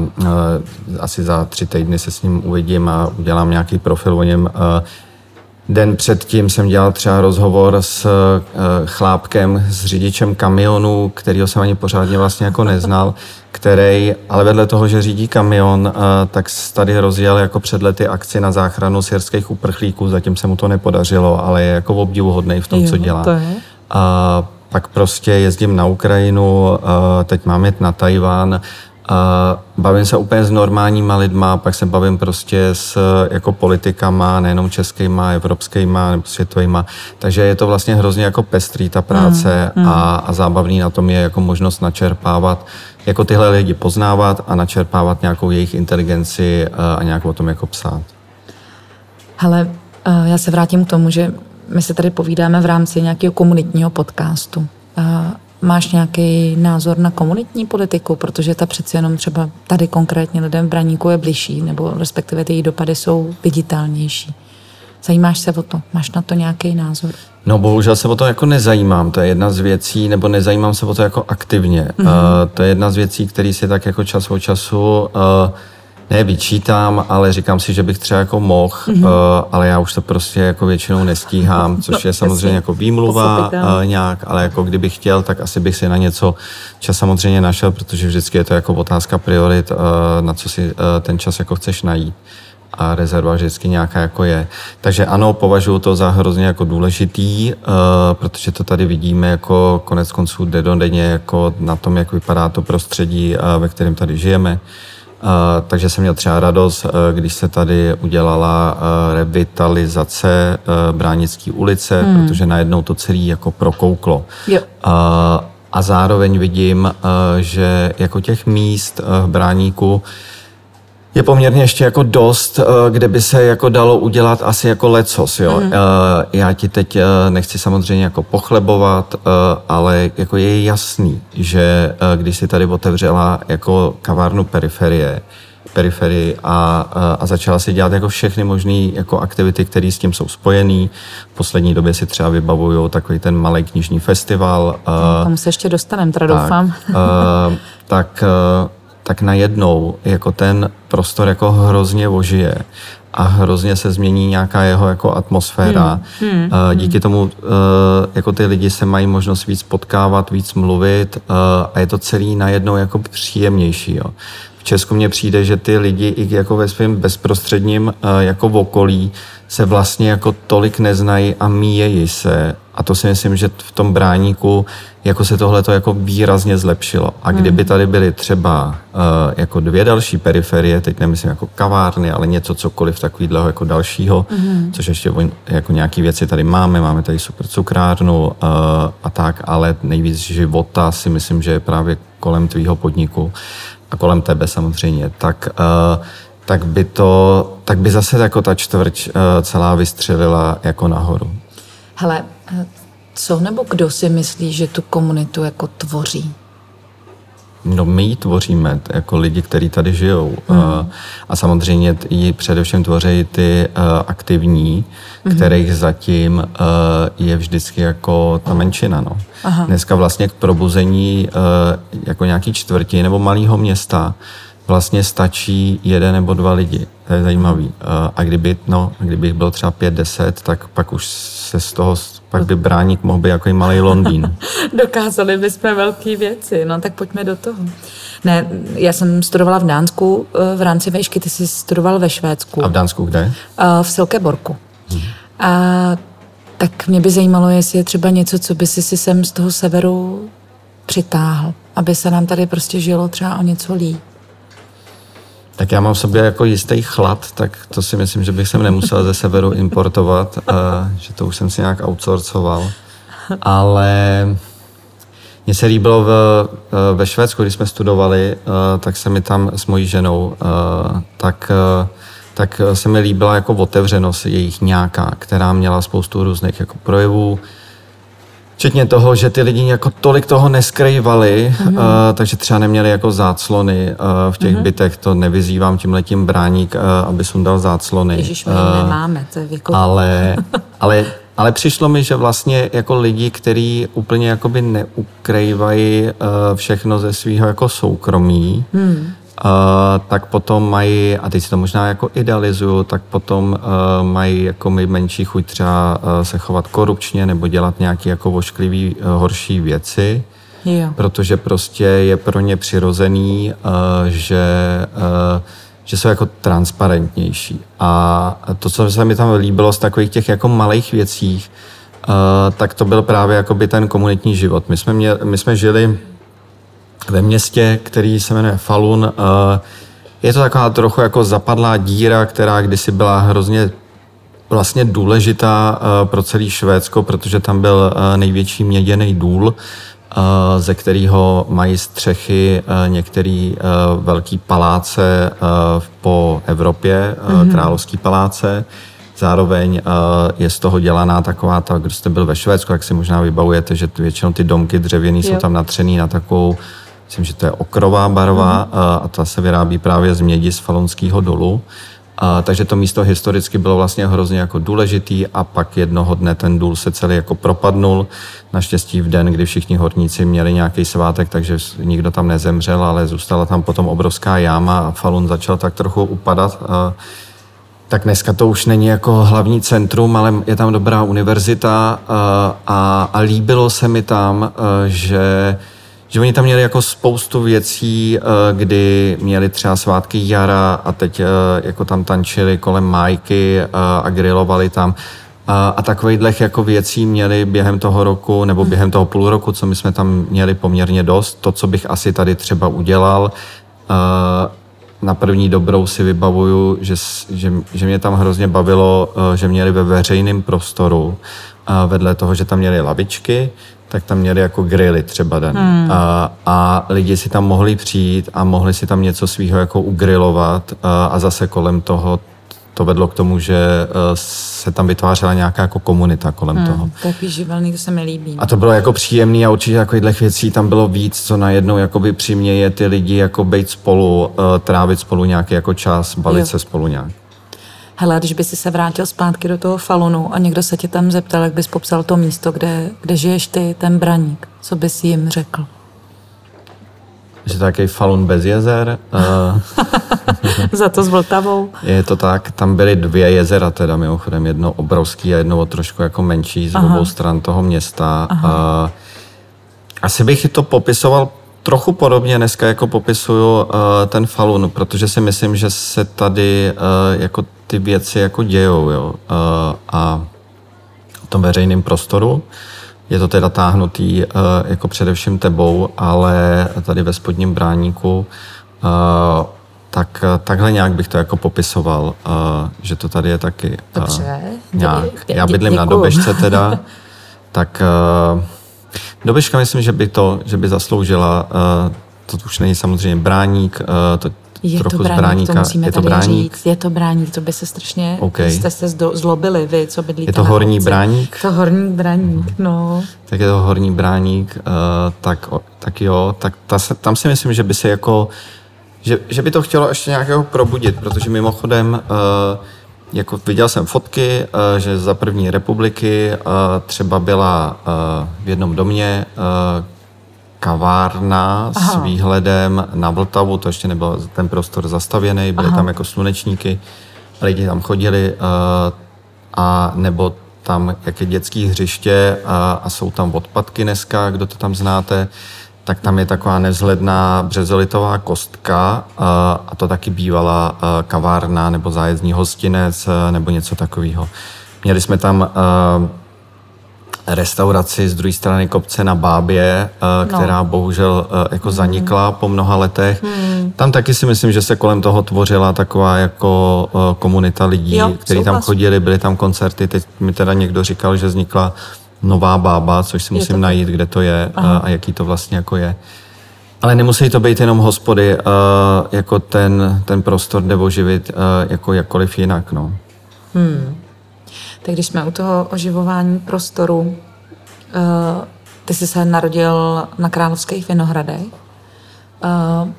asi za tři týdny se s ním uvidím a udělám nějaký profil o něm. Den předtím jsem dělal třeba rozhovor s chlápkem, s řidičem kamionu, kterýho jsem ani pořádně vlastně jako neznal, který, ale vedle toho, že řídí kamion, eh, tak tady rozjel jako před lety akci na záchranu syrských uprchlíků, zatím se mu to nepodařilo, ale je jako obdivuhodný v tom, jo, co dělá. To je. A pak prostě jezdím na Ukrajinu, eh, teď mám jet na Tajván, a bavím se úplně s normálníma lidma, pak se bavím prostě s jako politikama, nejenom českýma, evropskýma nebo světovýma. Takže je to vlastně hrozně jako pestrý ta práce mm, mm. A, a zábavný na tom je jako možnost načerpávat, jako tyhle lidi poznávat a načerpávat nějakou jejich inteligenci eh, a nějak o tom jako psát. Hele, eh, já se vrátím k tomu, že my se tady povídáme v rámci nějakého komunitního podcastu. Máš nějaký názor na komunitní politiku, protože ta přeci jenom třeba tady konkrétně lidem v Braníku je bližší, nebo respektive ty její dopady jsou viditelnější. Zajímáš se o to? Máš na to nějaký názor? No bohužel se o to jako nezajímám, to je jedna z věcí, nebo nezajímám se o to jako aktivně. Mm-hmm. Uh, to je jedna z věcí, který si tak jako čas od času uh, ne vyčítám, ale říkám si, že bych třeba jako mohl, mm-hmm. uh, ale já už to prostě jako většinou nestíhám, což no, je samozřejmě jako výmluva uh, nějak, ale jako kdybych chtěl, tak asi bych si na něco čas samozřejmě našel, protože vždycky je to jako otázka priorit, uh, na co si uh, ten čas jako chceš najít a rezerva vždycky nějaká jako je. Takže ano, považuji to za hrozně jako důležitý, uh, protože to tady vidíme jako konec konců denně jako na tom, jak vypadá to prostředí, uh, ve kterém tady žijeme. Uh, takže jsem měl třeba radost, uh, když se tady udělala uh, revitalizace Bránické ulice, hmm. protože najednou to celé jako prokouklo. Jo. A zároveň vidím, že jako těch míst v Bráníku je poměrně ještě jako dost, kde by se jako dalo udělat asi jako lecos, jo. Mm. Já ti teď nechci samozřejmě jako pochlebovat, ale jako je jasný, že když si tady otevřela jako kavárnu periferie, periferii a, a začala si dělat jako všechny možné jako aktivity, které s tím jsou spojené. V poslední době si třeba vybavují takový ten malý knižní festival. Tam se ještě dostaneme, teda doufám. tak tak najednou jako ten prostor jako hrozně ožije a hrozně se změní nějaká jeho jako atmosféra. Hmm. Hmm. Díky tomu jako ty lidi se mají možnost víc potkávat, víc mluvit a je to celý najednou jako příjemnější. Jo. V Česku mně přijde, že ty lidi i jako ve svém bezprostředním jako v okolí se vlastně jako tolik neznají a míjejí se. A to si myslím, že v tom bráníku jako se tohle to jako výrazně zlepšilo. A kdyby hmm. tady byly třeba uh, jako dvě další periferie, teď nemyslím jako kavárny, ale něco cokoliv takového jako dalšího, mm. což ještě jako nějaký věci tady máme, máme tady super cukrárnu uh, a tak, ale nejvíc života si myslím, že je právě kolem tvýho podniku a kolem tebe samozřejmě, tak uh, tak by to, tak by zase jako ta čtvrť uh, celá vystřelila jako nahoru. Hele, co nebo kdo si myslí, že tu komunitu jako tvoří? No my ji tvoříme jako lidi, kteří tady žijou. Hmm. A samozřejmě ji především tvoří ty aktivní, hmm. kterých zatím je vždycky jako ta menšina. No. Aha. Dneska vlastně k probuzení jako nějaký čtvrti nebo malého města vlastně stačí jeden nebo dva lidi. To je zajímavý. A kdyby, no, kdybych byl třeba pět, deset, tak pak už se z toho, pak by bráník mohl být jako i malý Londýn. Dokázali bychom velké věci, no tak pojďme do toho. Ne, já jsem studovala v Dánsku eh, v rámci vejšky, ty jsi studoval ve Švédsku. A v Dánsku kde? Eh, v Silkeborku. Hmm. A tak mě by zajímalo, jestli je třeba něco, co by si si sem z toho severu přitáhl, aby se nám tady prostě žilo třeba o něco líp. Tak já mám v sobě jako jistý chlad, tak to si myslím, že bych sem nemusel ze severu importovat, že to už jsem si nějak outsourcoval. Ale mně se líbilo v, ve Švédsku, když jsme studovali, tak se mi tam s mojí ženou, tak, tak se mi líbila jako otevřenost jejich nějaká, která měla spoustu různých jako projevů, Včetně toho, že ty lidi jako tolik toho neskrývali, mm-hmm. uh, takže třeba neměli jako záclony uh, v těch mm-hmm. bytech, to nevyzývám tím letím bráník, uh, aby dal záclony. Ježiš, my uh, nemáme, to je jako... Ale, ale, ale přišlo mi, že vlastně jako lidi, kteří úplně jakoby neukrývají uh, všechno ze svého jako soukromí, mm tak potom mají, a teď si to možná jako idealizuju, tak potom uh, mají jako my menší chuť třeba uh, se chovat korupčně nebo dělat nějaké jako vošklivý uh, horší věci, jo. protože prostě je pro ně přirozený, uh, že uh, že jsou jako transparentnější. A to, co se mi tam líbilo z takových těch jako malých věcí, uh, tak to byl právě jakoby ten komunitní život. My jsme, měli, my jsme žili ve městě, který se jmenuje Falun. Eh, je to taková trochu jako zapadlá díra, která kdysi byla hrozně vlastně důležitá eh, pro celý Švédsko, protože tam byl eh, největší měděný důl, ze kterého mají střechy některé velké paláce po Evropě, mm-hmm. královský paláce zároveň je z toho dělaná taková ta, kdo jste byl ve Švédsku, jak si možná vybavujete, že většinou ty domky dřevěný jsou tam natřený na takovou myslím, že to je okrová barva mm. a ta se vyrábí právě z mědi z Falonského dolu. A, takže to místo historicky bylo vlastně hrozně jako důležitý a pak jednoho dne ten důl se celý jako propadnul. Naštěstí v den, kdy všichni horníci měli nějaký svátek, takže nikdo tam nezemřel, ale zůstala tam potom obrovská jáma a Falun začal tak trochu upadat. A, tak dneska to už není jako hlavní centrum, ale je tam dobrá univerzita a, a, a líbilo se mi tam, že že oni tam měli jako spoustu věcí, eh, kdy měli třeba svátky jara a teď eh, jako tam tančili kolem májky eh, a grilovali tam. A, takovýchhle jako věcí měli během toho roku nebo během toho půl roku, co my jsme tam měli poměrně dost. To, co bych asi tady třeba udělal, na první dobrou si vybavuju, že, že, že mě tam hrozně bavilo, že měli ve veřejném prostoru, vedle toho, že tam měli lavičky, tak tam měli jako grily třeba den. Hmm. A, a lidi si tam mohli přijít a mohli si tam něco svého jako ugrilovat a, a zase kolem toho to vedlo k tomu, že e, se tam vytvářela nějaká jako komunita kolem hmm, toho. Takový živelný, to se mi líbí. A to bylo jako příjemný a určitě takových věcí tam bylo víc, co najednou jakoby přiměje ty lidi jako být spolu, e, trávit spolu nějaký jako čas, bavit jo. se spolu nějak hele, když by si se vrátil zpátky do toho Falunu a někdo se tě tam zeptal, jak bys popsal to místo, kde, kde žiješ ty, ten braník, co bys jim řekl? Že to takový Falun bez jezer. Za to s Vltavou. Je to tak, tam byly dvě jezera teda mimochodem, jedno obrovský a jedno trošku jako menší z obou stran toho města. Aha. Asi bych to popisoval trochu podobně dneska, jako popisuju uh, ten Falun, protože si myslím, že se tady uh, jako ty věci jako dějou, jo. Uh, a v tom veřejném prostoru je to teda táhnutý uh, jako především tebou, ale tady ve spodním bráníku uh, tak takhle nějak bych to jako popisoval, že to tady je taky. Dobře. Nějak. Já bydlím na Dobešce teda, tak Dobeška myslím, že by to, že by zasloužila, to už není samozřejmě bráník, to je trochu to bráník, to musíme je to bráník? říct. Je to bráník, to by se strašně, okay. jste se zlobili vy, co bydlíte Je to horní obci. bráník? To horní bráník, no. Tak je to horní bráník, uh, tak, tak jo, tak ta se, tam si myslím, že by se jako, že, že by to chtělo ještě nějakého probudit, protože mimochodem uh, jako viděl jsem fotky, uh, že za první republiky třeba byla v jednom domě kavárna Aha. s výhledem na Vltavu, to ještě nebyl ten prostor zastavěný, byly Aha. tam jako slunečníky, lidi tam chodili a nebo tam jak je dětské hřiště a, a jsou tam odpadky dneska, kdo to tam znáte, tak tam je taková nevzhledná březolitová kostka a, a to taky bývala kavárna nebo zájezdní hostinec nebo něco takového. Měli jsme tam restauraci z druhé strany kopce na Bábě, no. která bohužel jako hmm. zanikla po mnoha letech. Hmm. Tam taky si myslím, že se kolem toho tvořila taková jako komunita lidí, jo, kteří tam chodili, byly tam koncerty. Teď mi teda někdo říkal, že vznikla nová bába, což si musím najít, kde to je Aha. a jaký to vlastně jako je. Ale nemusí to být jenom hospody, jako ten, ten prostor nebo živit uh, jako jakkoliv jinak. No. Hmm. Tak když jsme u toho oživování prostoru, uh, ty jsi se narodil na Královských Vinohradech. Uh,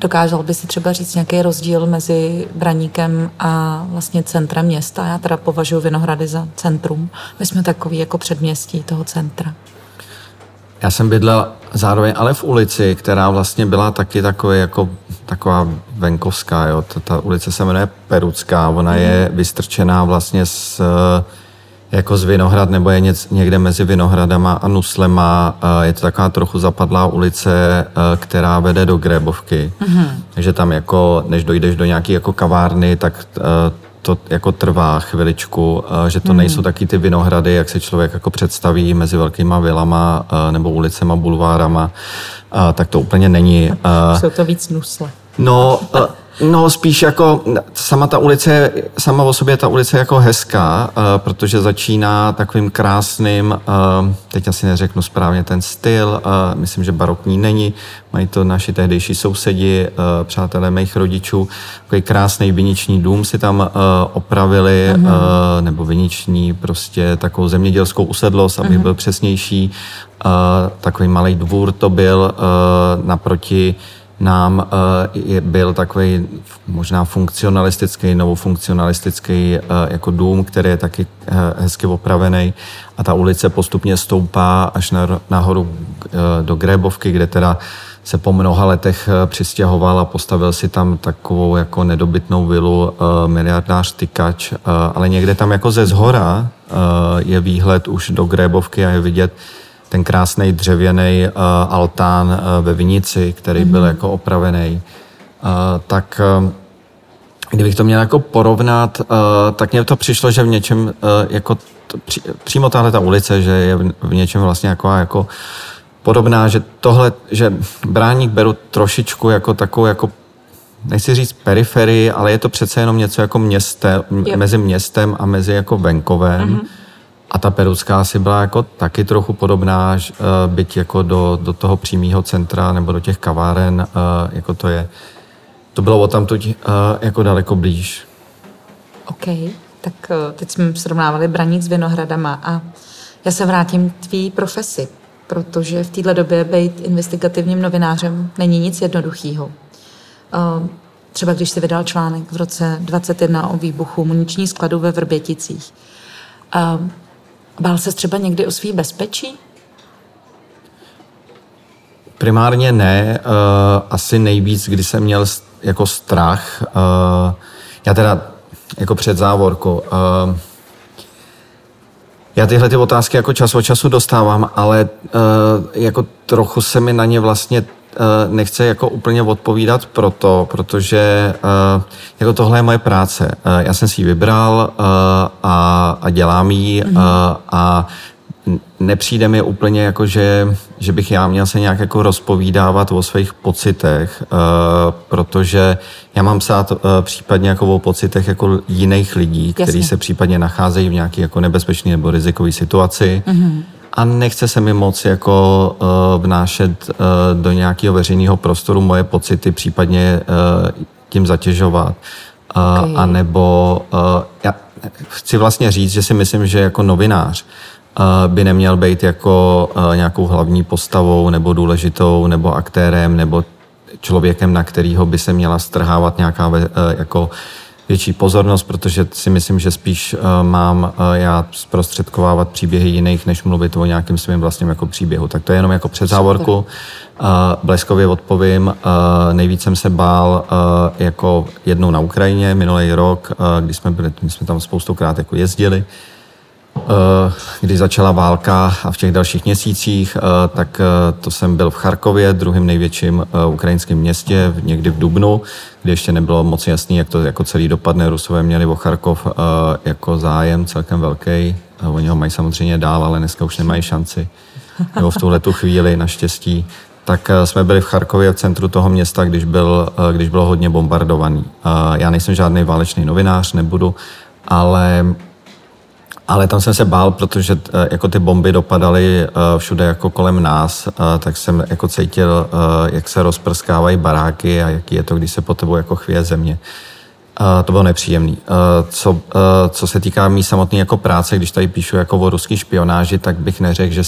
Dokázal by si třeba říct nějaký rozdíl mezi Braníkem a vlastně centrem města? Já teda považuji Vinohrady za centrum. My jsme takový jako předměstí toho centra. Já jsem bydlel zároveň ale v ulici, která vlastně byla taky takový jako taková venkovská. Jo. Ta, ta ulice se jmenuje Perucká. Ona mm. je vystrčená vlastně z jako z Vinohrad, nebo je něc, někde mezi Vinohradama a Nuslema. Je to taková trochu zapadlá ulice, eh, která vede do Grébovky. Mm-hmm. Takže tam jako, než dojdeš do nějaké jako kavárny, tak eh, to jako trvá chviličku, eh, že to mm-hmm. nejsou taky ty Vinohrady, jak se člověk jako představí mezi velkýma vilama nebo ulicema, bulvárama, tak to úplně není. Jsou to víc nusle. No, No spíš jako sama ta ulice, sama o sobě ta ulice je jako hezká, uh, protože začíná takovým krásným, uh, teď asi neřeknu správně ten styl, uh, myslím, že barokní není, mají to naši tehdejší sousedi, uh, přátelé mých rodičů, takový krásný viniční dům si tam uh, opravili, uh, nebo viniční, prostě takovou zemědělskou usedlost, aby uh byl přesnější, uh, takový malý dvůr to byl uh, naproti nám uh, byl takový možná funkcionalistický, novofunkcionalistický uh, jako dům, který je taky uh, hezky opravený a ta ulice postupně stoupá až na, nahoru do Grébovky, kde teda se po mnoha letech přistěhoval a postavil si tam takovou jako nedobytnou vilu miliardář Tykač, ale někde tam jako ze zhora je výhled už do Grébovky a je vidět ten krásný dřevěný uh, altán uh, ve Vinici, který mm-hmm. byl mhm. jako opravený, uh, tak uh, kdybych to měl jako porovnat, uh, tak mně to přišlo, že v něčem uh, jako t- při, přímo tahle ta ulice, že je v, v něčem vlastně jako, jako podobná, že tohle, že bráník beru trošičku jako takovou jako nechci říct periferii, ale je to přece jenom něco jako měste, mezi městem a mezi jako venkovem. Mm-hmm a ta perucká asi byla jako taky trochu podobná, eh, byť jako do, do toho přímého centra nebo do těch kaváren, eh, jako to je. To bylo o tamtud eh, jako daleko blíž. OK, tak teď jsme srovnávali Braník s Vinohradama a já se vrátím k tvý profesi, protože v této době být investigativním novinářem není nic jednoduchého. Třeba když si vydal článek v roce 21 o výbuchu muniční skladu ve Vrběticích. Bál se třeba někdy o svý bezpečí? Primárně ne. Uh, asi nejvíc, kdy jsem měl jako strach. Uh, já teda jako před závorkou. Uh, já tyhle ty otázky jako čas od času dostávám, ale jako trochu se mi na ně vlastně Eh, nechce jako úplně odpovídat proto, protože eh, jako tohle je moje práce. Eh, já jsem si ji vybral a, a dělám ji mm. a nepřijde mi úplně jako, že, že bych já měl se nějak jako rozpovídávat o svých pocitech, protože já mám psát případně jako o pocitech jako jiných lidí, kteří se případně nacházejí v nějaké jako nebezpečné nebo rizikové situaci. Mm-hmm a nechce se mi moc jako uh, vnášet uh, do nějakého veřejného prostoru moje pocity, případně uh, tím zatěžovat. Uh, okay. A nebo uh, já chci vlastně říct, že si myslím, že jako novinář uh, by neměl být jako uh, nějakou hlavní postavou nebo důležitou nebo aktérem nebo člověkem, na kterého by se měla strhávat nějaká uh, jako větší pozornost, protože si myslím, že spíš uh, mám uh, já zprostředkovávat příběhy jiných, než mluvit o nějakém svém vlastním jako příběhu. Tak to je jenom jako před závorku. Uh, bleskově odpovím. Nejvíc jsem se bál jako jednou na Ukrajině minulý rok, uh, kdy jsme byli, my jsme tam spoustukrát jako jezdili. Eh, když začala válka a v těch dalších měsících, eh, tak eh, to jsem byl v Charkově, druhým největším ukrajinském městě, někdy v Dubnu, kde ještě nebylo moc jasný, jak to jako celý dopadne. Rusové měli o Charkov jako zájem celkem velký. Oni ho mají samozřejmě dál, ale dneska už nemají šanci. Nebo v tuhle tu chvíli naštěstí. Tak jsme byli v Charkově v centru toho města, když, byl, když bylo hodně bombardovaný. Já nejsem žádný válečný novinář, nebudu, ale ale tam jsem se bál, protože eh, jako ty bomby dopadaly eh, všude jako kolem nás, eh, tak jsem jako cítil, jak se rozprskávají baráky a jaký je to, když se po tebou jako chvěje země. To bylo nepříjemný. Co, co se týká mý samotné jako práce, když tady píšu jako o ruský špionáži, tak bych neřekl, že,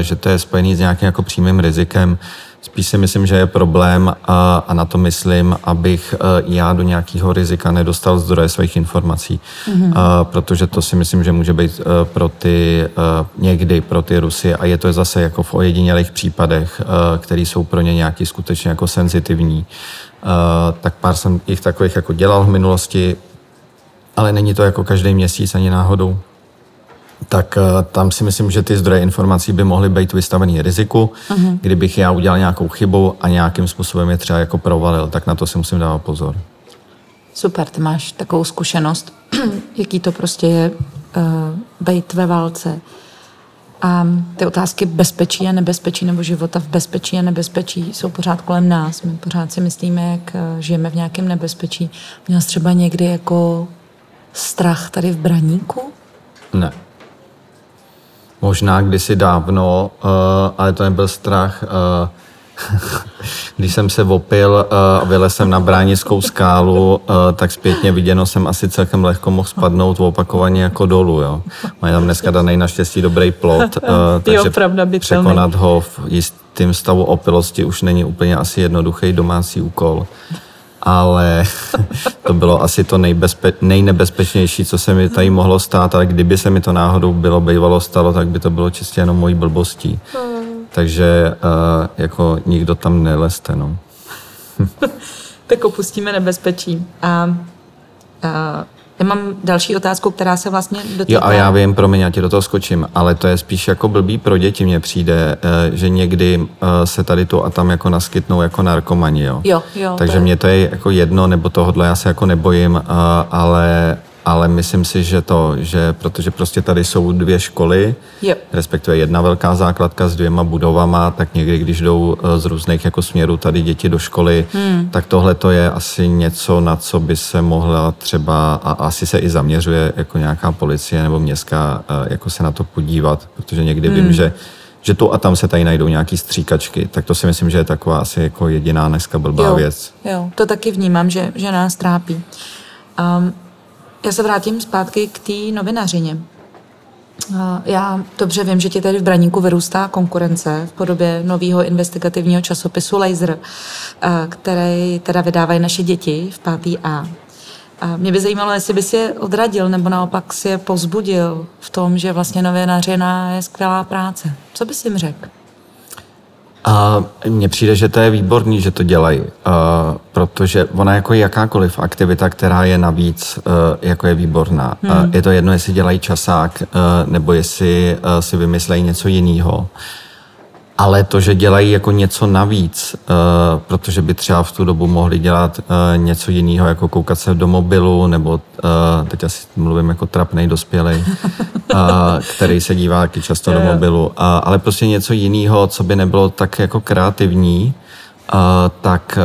že to je spojený s nějakým jako přímým rizikem. Spíš si myslím, že je problém a, a na to myslím, abych e, já do nějakého rizika nedostal zdroje svých informací, mm-hmm. a, protože to si myslím, že může být e, pro ty e, někdy pro ty Rusy a je to zase jako v ojedinělých případech, které jsou pro ně nějaký skutečně jako senzitivní. Tak pár jsem jich takových jako dělal v minulosti, ale není to jako každý měsíc ani náhodou tak uh, tam si myslím, že ty zdroje informací by mohly být vystavený riziku. Uh-huh. Kdybych já udělal nějakou chybu a nějakým způsobem je třeba jako provalil, tak na to si musím dávat pozor. Super, ty máš takovou zkušenost, jaký to prostě je uh, být ve válce. A ty otázky bezpečí a nebezpečí nebo života v bezpečí a nebezpečí jsou pořád kolem nás. My pořád si myslíme, jak eh, žijeme v nějakém nebezpečí. Měl jsi třeba někdy jako strach tady v Braníku? Ne. Možná kdysi dávno, uh, ale to nebyl strach. Uh, Když jsem se opil a vylez jsem na bránickou skálu, tak zpětně viděno jsem asi celkem lehko mohl spadnout opakovaně jako dolů. Jo. Mají tam dneska daný naštěstí dobrý plot, takže jo, pravda, překonat ho v jistým stavu opilosti už není úplně asi jednoduchý domácí úkol ale to bylo asi to nejbezpe- nejnebezpečnější, co se mi tady mohlo stát, ale kdyby se mi to náhodou bylo bývalo stalo, tak by to bylo čistě jenom mojí blbostí. Hmm. Takže uh, jako nikdo tam neleste, no. tak opustíme nebezpečí. A, a já mám další otázku, která se vlastně dotýká... Jo, a já vím, promiň, já ti do toho skočím, ale to je spíš jako blbý pro děti mně přijde, eh, že někdy eh, se tady tu a tam jako naskytnou jako narkomani, jo. Jo, jo. Takže mně to je jako jedno, nebo tohodle já se jako nebojím, ale ale myslím si, že to, že protože prostě tady jsou dvě školy, yep. respektive jedna velká základka s dvěma budovama, tak někdy, když jdou eh, z různých jako směrů tady děti do školy, hmm. tak tohle to je asi něco, na co by se mohla třeba, a asi se i zaměřuje jako nějaká policie nebo městská, eh, jako se na to podívat, protože někdy hmm. vím, že že tu a tam se tady najdou nějaký stříkačky, tak to si myslím, že je taková asi jako jediná dneska blbá jo, věc. Jo, to taky vnímám, že, že nás trápí. Um, já se vrátím zpátky k té novinařině. Já dobře vím, že ti tady v Braníku vyrůstá konkurence v podobě nového investigativního časopisu Laser, který teda vydávají naše děti v 5. A. A mě by zajímalo, jestli bys je odradil, nebo naopak si je pozbudil v tom, že vlastně novinařina je skvělá práce. Co bys jim řekl? A mně přijde, že to je výborný, že to dělají, uh, protože ona jako jakákoliv aktivita, která je navíc, uh, jako je výborná. Hmm. Uh, je to jedno, jestli dělají časák, nebo jestli si vymyslejí něco jiného ale to, že dělají jako něco navíc, uh, protože by třeba v tu dobu mohli dělat uh, něco jiného, jako koukat se do mobilu, nebo uh, teď asi mluvím jako trapnej dospělej, uh, který se dívá taky často do mobilu, ale prostě něco jiného, co by nebylo tak jako kreativní, tak,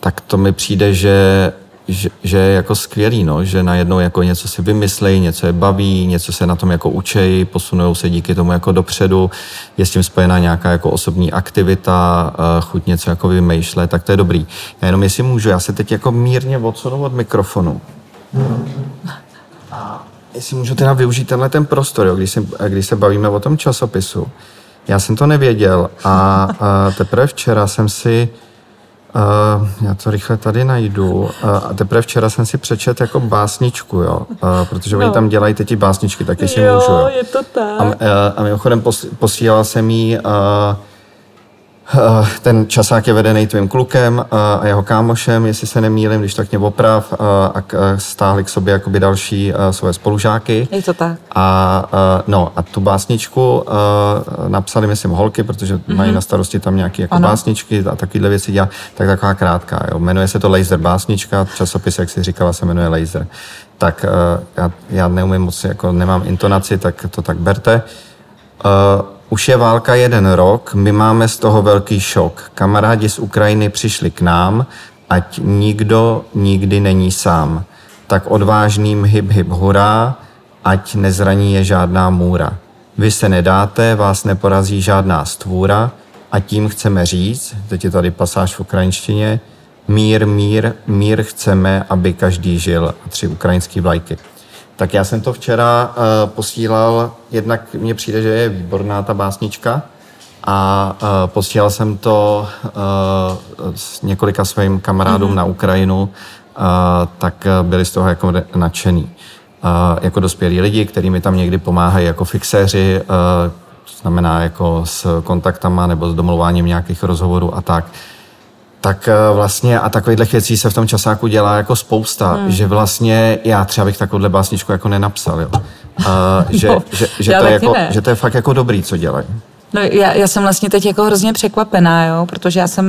tak to mi přijde, že že, že je jako skvělý, no, že najednou jako něco si vymyslejí, něco je baví, něco se na tom jako učejí, posunou se díky tomu jako dopředu, je s tím spojená nějaká jako osobní aktivita, eh, chuť něco jako vymýšlet, tak to je dobrý. Já jenom jestli můžu, já se teď jako mírně odsunu od mikrofonu. A jestli můžu teda využít tenhle ten prostor, jo, když, se, když se bavíme o tom časopisu. Já jsem to nevěděl a, a teprve včera jsem si Uh, já to rychle tady najdu. Uh, a teprve včera jsem si přečet jako básničku, jo. Uh, protože no. oni tam dělají teď básničky, tak jestli jo, můžu. Jo, je to tak. A, uh, a mimochodem posílala jsem jí uh, ten časák je vedený tvým klukem eh, a jeho kámošem, jestli se nemýlím, když tak mě oprav, eh, a stáhli k sobě jakoby další svoje spolužáky. Je to tak. A, no, a tu básničku napsali, myslím, holky, protože mm-hmm. mají na starosti tam nějaké jako básničky a takovéhle věci dělá, tak taková krátká. Jo. Jmenuje se to Laser básnička, časopis, jak si říkala, se jmenuje Laser. Tak já, já neumím moc, jako nemám intonaci, tak to tak berte. Uh, už je válka jeden rok, my máme z toho velký šok. Kamarádi z Ukrajiny přišli k nám, ať nikdo nikdy není sám. Tak odvážným hyb hyb hurá, ať nezraní je žádná můra. Vy se nedáte, vás neporazí žádná stvůra a tím chceme říct, teď je tady pasáž v ukrajinštině, mír, mír, mír chceme, aby každý žil. Tři ukrajinské vlajky. Tak já jsem to včera uh, posílal, jednak mně přijde, že je výborná ta básnička a uh, posílal jsem to uh, s několika svým kamarádům mm-hmm. na Ukrajinu, uh, tak byli z toho jako nadšený. Uh, jako dospělí lidi, kteří mi tam někdy pomáhají jako fixéři, uh, to znamená jako s kontaktama nebo s domluváním nějakých rozhovorů a tak, tak eh, vlastně a takovýchhle věcí se v tom časáku dělá jako spousta, hmm. že vlastně já třeba bych takovouhle básničku jako nenapsal, jo. Uh, že, no, že, že, to je jako, že to je fakt jako dobrý, co dělají. No já, já jsem vlastně teď jako hrozně překvapená, jo, protože já jsem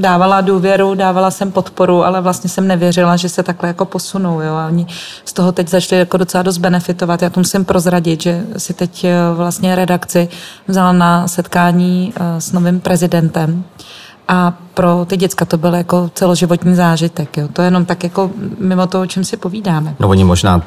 dávala důvěru, dávala jsem podporu, ale vlastně jsem nevěřila, že se takhle jako posunou, jo, a oni z toho teď začali jako docela dost benefitovat. Já to musím prozradit, že si teď eh, vlastně redakci vzala na setkání eh, s novým prezidentem a pro ty děcka to byl jako celoživotní zážitek. Jo. To je jenom tak jako mimo to, o čem si povídáme. No oni možná uh,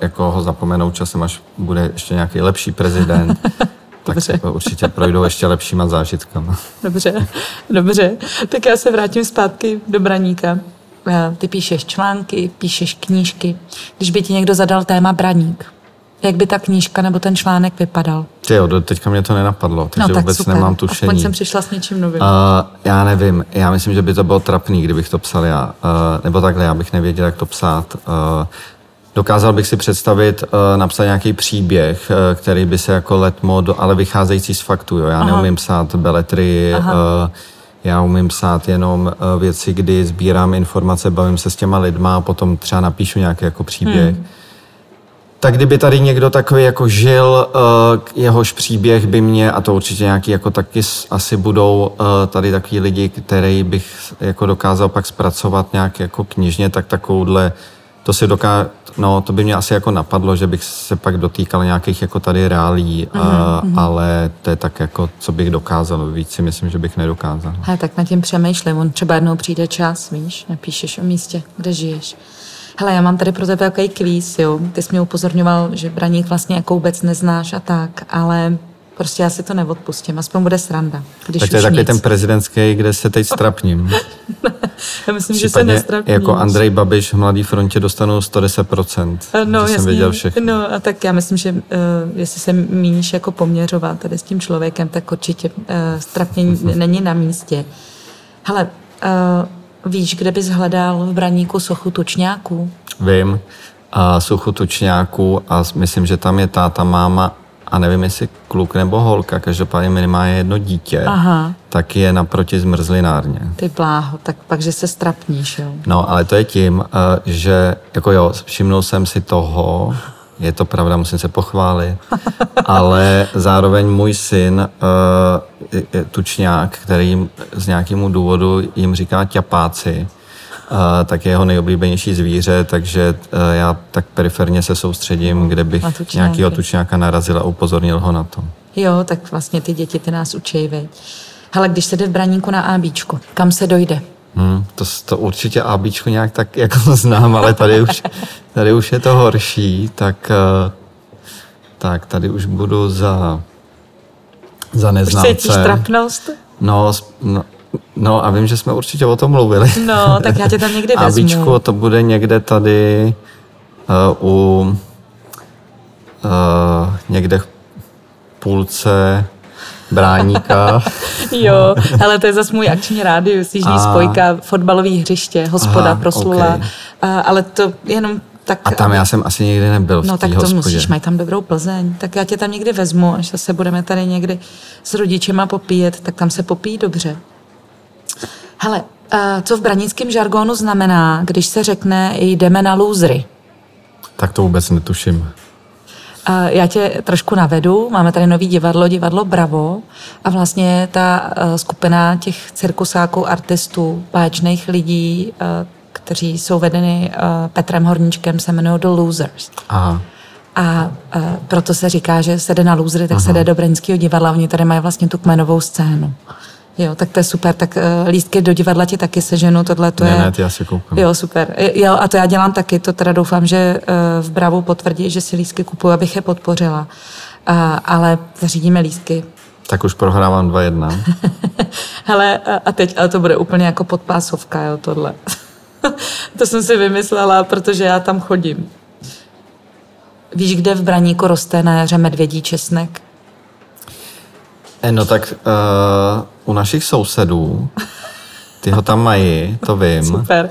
jako ho zapomenou časem, až bude ještě nějaký lepší prezident. tak se určitě projdou ještě lepšíma zážitkama. Dobře, dobře. Tak já se vrátím zpátky do Braníka. Eh, ty píšeš články, píšeš knížky. Když by ti někdo zadal téma Braník, jak by ta knížka nebo ten článek vypadal? Ty jo, teďka mě to nenapadlo, takže no, tak vůbec super. nemám tušení. Aspoň jsem přišla s něčím novým. Uh, já nevím, já myslím, že by to bylo trapný, kdybych to psal já. Uh, nebo takhle, já bych nevěděl, jak to psát. Uh, Dokázal bych si představit uh, napsat nějaký příběh, uh, který by se jako letmo, do, ale vycházející z faktu. Jo. Já Aha. neumím psát beletry, uh, já umím psát jenom uh, věci, kdy sbírám informace, bavím se s těma lidma a potom třeba napíšu nějaký jako příběh. Hmm. Tak kdyby tady někdo takový jako žil, uh, jehož příběh by mě, a to určitě nějaký jako taky asi budou uh, tady takový lidi, který bych jako dokázal pak zpracovat nějak jako knižně, tak takovouhle to si doká, no to by mě asi jako napadlo, že bych se pak dotýkal nějakých jako tady reálí, mm-hmm. ale to je tak jako, co bych dokázal, víc si myslím, že bych nedokázal. He, tak nad tím přemýšlím, on třeba jednou přijde čas, víš, napíšeš o místě, kde žiješ. Hele, já mám tady pro tebe takový kvíz, jo. Ty jsi mě upozorňoval, že Braník vlastně jako vůbec neznáš a tak, ale Prostě já si to neodpustím, aspoň bude sranda. Když tak to je takový ten prezidentský, kde se teď strapním. já myslím, že se nestrapním. Jako Andrej Babiš v Mladý frontě dostanou 110%. No, jasný. jsem věděl všechno. No a tak já myslím, že uh, jestli se míníš jako poměřovat tady s tím člověkem, tak určitě uh, strapnění není na místě. Hele, uh, víš, kde bys hledal v Braníku sochu tučňáků? Vím. A suchu tučňáků a myslím, že tam je táta, máma a nevím, jestli kluk nebo holka, každopádně minimálně jedno dítě, Aha. tak je naproti zmrzlinárně. Ty bláho, tak pak, že se strapníš, jo? No, ale to je tím, eh, že jako jo, všimnul jsem si toho, je to pravda, musím se pochválit, ale zároveň můj syn, je tučňák, který z nějakému důvodu jim říká ťapáci, tak je jeho nejoblíbenější zvíře, takže e, já tak periferně se soustředím, kde bych nějakého tučňáka narazil a upozornil ho na to. Jo, tak vlastně ty děti ty nás učí, veď. Hele, když se jde v Braníku na ABčko, kam se dojde? Hmm, to, to určitě ABčko nějak tak jako znám, ale tady už, tady už je to horší, tak, e, tak tady už budu za, za neznalce. Už cítíš trapnost? No, no, No a vím, že jsme určitě o tom mluvili. No, tak já tě tam někdy vezmu. Abičku, to bude někde tady uh, u uh, někde v půlce bráníka. jo, ale to je zase můj akční rádius, jižní a... spojka, fotbalový hřiště, hospoda Aha, proslula, okay. a, ale to jenom tak... A tam já jsem asi nikdy nebyl No tak to hospodě. musíš, mají tam dobrou Plzeň, tak já tě tam někdy vezmu, až zase budeme tady někdy s rodičema popíjet, tak tam se popíjí dobře. Hele, co v branickém žargonu znamená, když se řekne jdeme na lůzry? Tak to vůbec netuším. Já tě trošku navedu. Máme tady nový divadlo, divadlo Bravo. A vlastně ta skupina těch cirkusáků, artistů, báječných lidí, kteří jsou vedeny Petrem Horníčkem, se jmenují The Losers. Aha. A proto se říká, že se jde na lůzry, tak Aha. se jde do Brněnského divadla. Oni tady mají vlastně tu kmenovou scénu. Jo, tak to je super. Tak uh, lístky do divadla ti taky seženu, tohle to ne, je... Ne, ty asi koupím. Jo, super. Jo, a to já dělám taky, to teda doufám, že uh, v Bravu potvrdí, že si lístky kupuju, abych je podpořila. Uh, ale zařídíme lístky. Tak už prohrávám 2-1. Hele, a teď, ale to bude úplně jako podpásovka, jo, tohle. to jsem si vymyslela, protože já tam chodím. Víš, kde v Braníku roste na jaře medvědí česnek? Eh, no tak uh, u našich sousedů, ty ho tam mají, to vím. Super.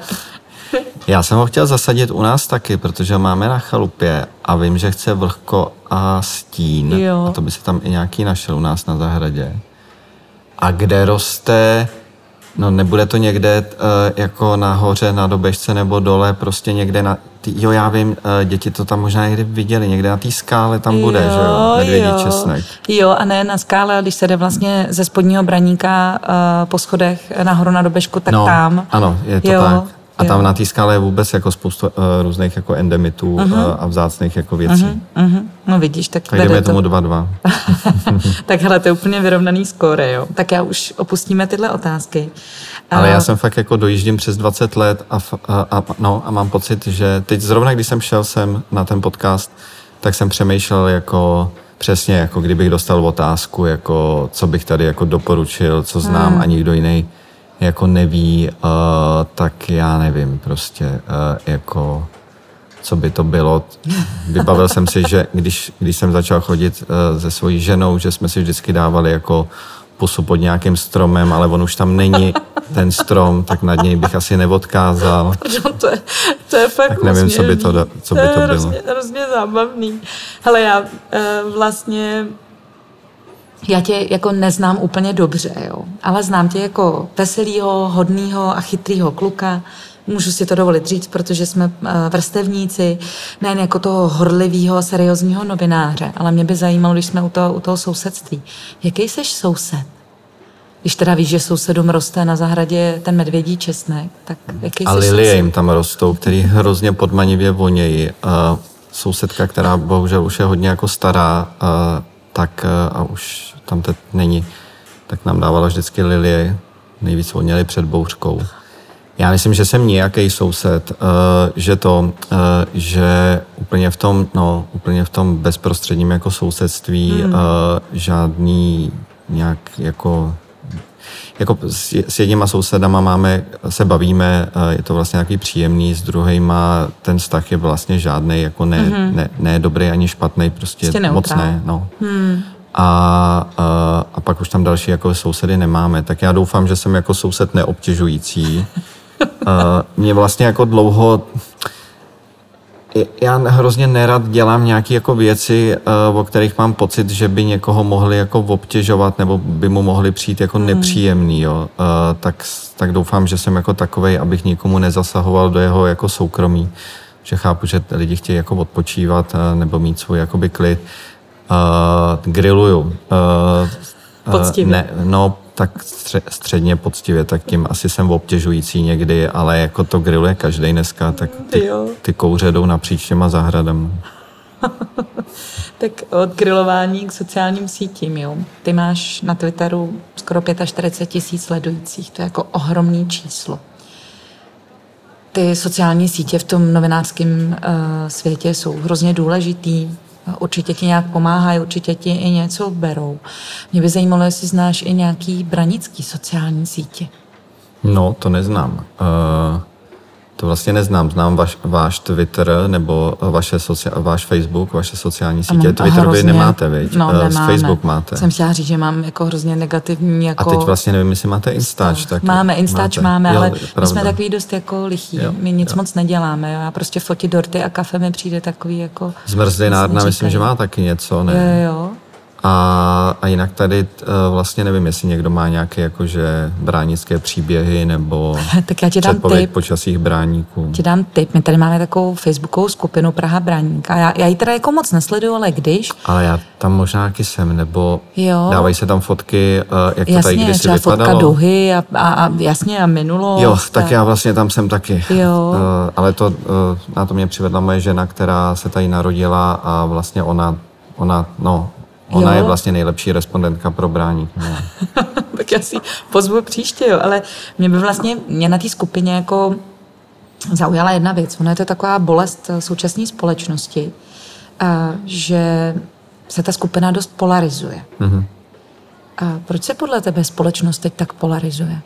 Já jsem ho chtěl zasadit u nás taky, protože máme na chalupě a vím, že chce vlhko a stín. Jo. A to by se tam i nějaký našel u nás na zahradě. A kde roste No nebude to někde uh, jako nahoře na dobežce nebo dole, prostě někde na... Ty, jo, já vím, uh, děti to tam možná někdy viděli, někde na té skále tam jo, bude, že jo, medvědí jo. česnek. Jo, a ne na skále, když se jde vlastně ze spodního braníka uh, po schodech nahoru na dobežku, tak no, tam. Ano, je to jo. tak. A tam na té skále je vůbec jako spoustu uh, různých jako endemitů uh-huh. uh, a vzácných jako věcí. Uh-huh. Uh-huh. No vidíš, tak Tak jdeme to... tomu 2-2. tak hele, to je úplně vyrovnaný skóre, jo. Tak já už opustíme tyhle otázky. Ale já jsem fakt jako dojíždím přes 20 let a, a, a, no, a mám pocit, že teď zrovna, když jsem šel sem na ten podcast, tak jsem přemýšlel jako přesně, jako kdybych dostal otázku, jako co bych tady jako doporučil, co znám hmm. a nikdo jiný jako neví, uh, tak já nevím prostě, uh, jako co by to bylo. Vybavil jsem si, že když, když jsem začal chodit uh, se svojí ženou, že jsme si vždycky dávali jako pusu pod nějakým stromem, ale on už tam není ten strom, tak nad něj bych asi neodkázal. Pardon, to je, to je fakt Tak nevím, co by to, co by to, to bylo. Hrozně, hrozně zábavný. Ale já uh, vlastně já tě jako neznám úplně dobře, jo. ale znám tě jako veselýho, hodného a chytrýho kluka. Můžu si to dovolit říct, protože jsme eh, vrstevníci, nejen jako toho horlivého, seriózního novináře, ale mě by zajímalo, když jsme u toho, u toho sousedství. Jaký jsi soused? Když teda víš, že sousedům roste na zahradě ten medvědí česnek, tak jaký A lilie jim tam rostou, který hrozně podmanivě vonějí. Uh, sousedka, která bohužel už je hodně jako stará, uh, tak uh, a už tam teď není, tak nám dávala vždycky lilie, nejvíc voněli před bouřkou. Já myslím, že jsem nějaký soused, uh, že to, uh, že úplně v tom, no, úplně v tom bezprostředním jako sousedství hmm. žádný nějak jako jako s, s jedněma sousedama máme, se bavíme, je to vlastně nějaký příjemný, s druhýma ten vztah je vlastně žádný, jako ne, mm-hmm. ne, ne dobrý ani špatný, prostě, prostě moc ne. No. Hmm a, a, a pak už tam další jako sousedy nemáme. Tak já doufám, že jsem jako soused neobtěžující. mě vlastně jako dlouho já hrozně nerad dělám nějaké jako věci, o kterých mám pocit, že by někoho mohli jako obtěžovat nebo by mu mohli přijít jako hmm. nepříjemný, jo. Tak, tak doufám, že jsem jako takovej, abych nikomu nezasahoval do jeho jako soukromí. Že chápu, že lidi chtějí jako odpočívat nebo mít svůj jakoby klid. Uh, grilluju. Uh, poctivě. Ne, no, tak stře, středně poctivě, tak tím asi jsem obtěžující někdy, ale jako to grilluje každý dneska, tak ty, ty kouře jdou napříč těma zahradama. tak od grilování k sociálním sítím, jo. Ty máš na Twitteru skoro 45 tisíc sledujících, to je jako ohromný číslo. Ty sociální sítě v tom novinářském uh, světě jsou hrozně důležitý. Určitě ti nějak pomáhají, určitě ti i něco berou. Mě by zajímalo, jestli znáš i nějaký branický sociální sítě. No, to neznám. Uh, to vlastně neznám. Znám vaš, váš Twitter nebo vaše socia- váš Facebook, vaše sociální sítě. Mám, Twitter hrozně, vy nemáte, viď? No, uh, Facebook máte. Jsem chtěla říct, že mám jako hrozně negativní jako... A teď vlastně nevím, jestli máte Instač. Tak máme, Instač máte. máme, jo, ale pravda. my jsme takový dost jako lichý. Jo, my nic jo. moc neděláme. Jo. Já prostě fotit dorty a kafe mi přijde takový jako... Zmrzlinárna, myslím, že má taky něco, ne? Jo, jo. A, a jinak tady uh, vlastně nevím, jestli někdo má nějaké jakože bránické příběhy nebo tak já ti dám tip. počasích bráníků. Ti dám tip. My tady máme takovou facebookovou skupinu Praha bráníka. Já, já ji teda jako moc nesleduju, ale když. Ale já tam možná taky jsem, nebo jo. dávají se tam fotky, uh, jak jasně, to tady kdysi třeba vypadalo. fotka duhy a, a, a jasně a minulost. Jo, tak já vlastně tam jsem taky. Jo. Uh, ale to, na to mě přivedla moje žena, která se tady narodila a vlastně ona, ona, no, Ona jo. je vlastně nejlepší respondentka pro brání. No. tak já si pozvu příště, jo. Ale mě by vlastně, mě na té skupině jako zaujala jedna věc. Ona je to taková bolest současné společnosti, že se ta skupina dost polarizuje. Mm-hmm. A proč se podle tebe společnost teď tak polarizuje?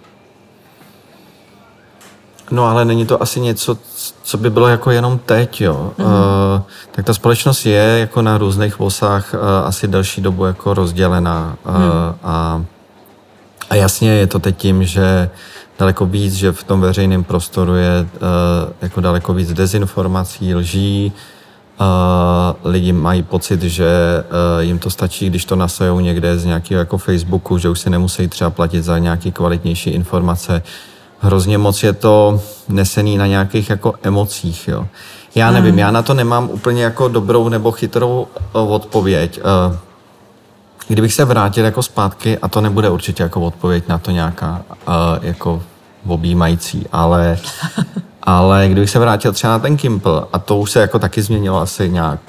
No ale není to asi něco, co by bylo jako jenom teď, jo. Mm-hmm. Uh, tak ta společnost je jako na různých vosách uh, asi další dobu jako rozdělená. Uh, mm. a, a jasně je to teď tím, že daleko víc, že v tom veřejném prostoru je uh, jako daleko víc dezinformací, lží, uh, lidi mají pocit, že uh, jim to stačí, když to nasajou někde z nějakého jako Facebooku, že už si nemusí třeba platit za nějaké kvalitnější informace. Hrozně moc je to nesený na nějakých jako emocích, jo. Já nevím, hmm. já na to nemám úplně jako dobrou nebo chytrou uh, odpověď. Uh, kdybych se vrátil jako zpátky, a to nebude určitě jako odpověď na to nějaká uh, jako objímající, ale Ale kdybych se vrátil třeba na ten Kimpl, a to už se jako taky změnilo asi nějak.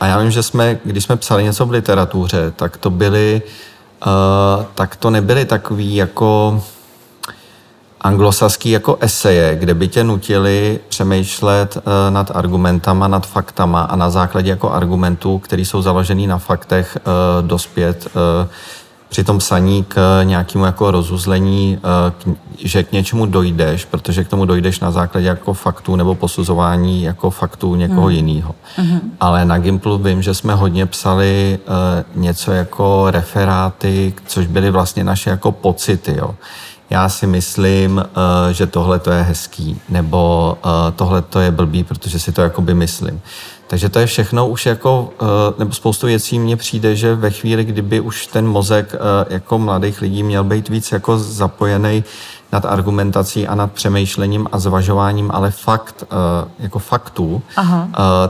A já vím, že jsme, když jsme psali něco v literatuře, tak to byly, tak to nebyly takový jako anglosaský jako eseje, kde by tě nutili přemýšlet uh, nad argumentama, nad faktama a na základě jako argumentů, které jsou založený na faktech, uh, dospět uh, při tom psaní k nějakému jako rozuzlení, eh, že k něčemu dojdeš, protože k tomu dojdeš na základě jako faktů nebo posuzování jako faktů někoho hmm. jiného. Hmm. Ale na Gimplu vím, že jsme hodně psali eh, něco jako referáty, což byly vlastně naše jako pocity. Jo. Já si myslím, eh, že tohle to je hezký, nebo tohle to je blbý, protože si to jakoby myslím. Takže to je všechno už jako, eh, nebo spoustu věcí mně přijde, že ve chvíli, kdyby už ten mozek eh, jako mladých lidí měl být víc jako zapojený nad argumentací a nad přemýšlením a zvažováním, ale fakt, eh, jako faktů, Aha.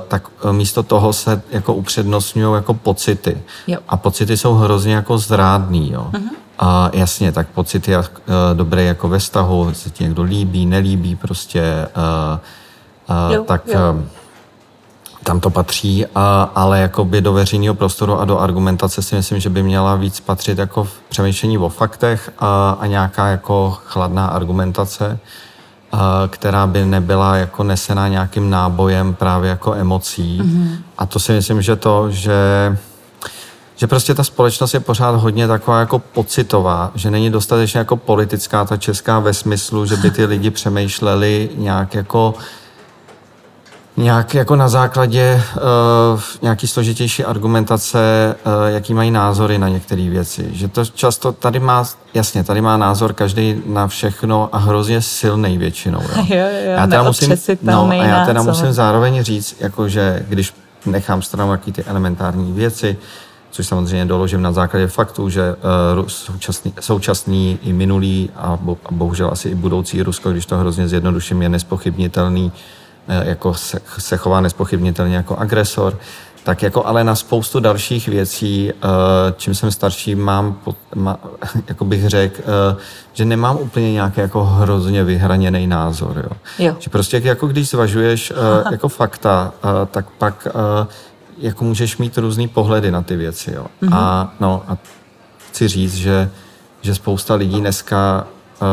tak místo toho se jako upřednostňují jako pocity. Jo. A pocity jsou hrozně jako zrádný, jo. Uh-huh. A jasně, tak pocity je dobré jako ve vztahu, se ti někdo líbí, nelíbí, prostě, jo, tak jo tam to patří, a, ale jakoby do veřejného prostoru a do argumentace si myslím, že by měla víc patřit jako v přemýšlení o faktech a, a nějaká jako chladná argumentace, a, která by nebyla jako nesená nějakým nábojem právě jako emocí. Mm-hmm. A to si myslím, že to, že že prostě ta společnost je pořád hodně taková jako pocitová, že není dostatečně jako politická ta česká ve smyslu, že by ty lidi přemýšleli nějak jako uh, nějak jako na základě uh, nějaký složitější argumentace, uh, jaký mají názory na některé věci. Že to často tady má, jasně, tady má názor každý na všechno a hrozně silný většinou. Jo. Jo, jo, já teda musím, no, a já teda musím zároveň říct, jako že když nechám stranou jaký ty elementární věci, což samozřejmě doložím na základě faktu, že uh, současný, současný i minulý a, bo, a bohužel asi i budoucí Rusko, když to hrozně zjednoduším, je nespochybnitelný uh, jako se, se chová nespochybnitelně jako agresor, tak jako ale na spoustu dalších věcí, eh, čím jsem starší, mám, má, jako bych řekl, eh, že nemám úplně nějaký jako hrozně vyhraněný názor. Jo. Jo. Že prostě jako když zvažuješ jako fakta, tak pak jako můžeš mít různý pohledy na ty věci. Jo. Mm-hmm. A, no, a chci říct, že, že spousta lidí dneska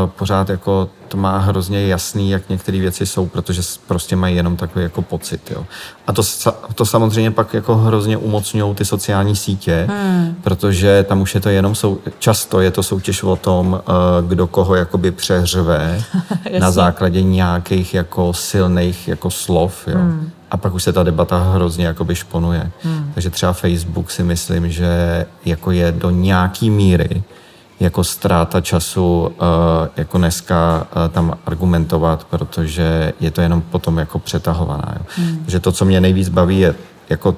pořád jako to má hrozně jasný, jak některé věci jsou, protože prostě mají jenom takový jako pocit. Jo. A to, to samozřejmě pak jako hrozně umocňují ty sociální sítě, hmm. protože tam už je to jenom, sou, často je to soutěž o tom, eh, kdo koho jakoby přeřve na základě nějakých jako silných jako slov. Jo. Hmm. A pak už se ta debata hrozně jakoby šponuje. Hmm. Takže třeba Facebook si myslím, že jako je do nějaký míry jako ztráta času eh, jako dneska eh, tam argumentovat, protože je to jenom potom jako přetahovaná. Jo. Hmm. Takže to, co mě nejvíc baví, je jako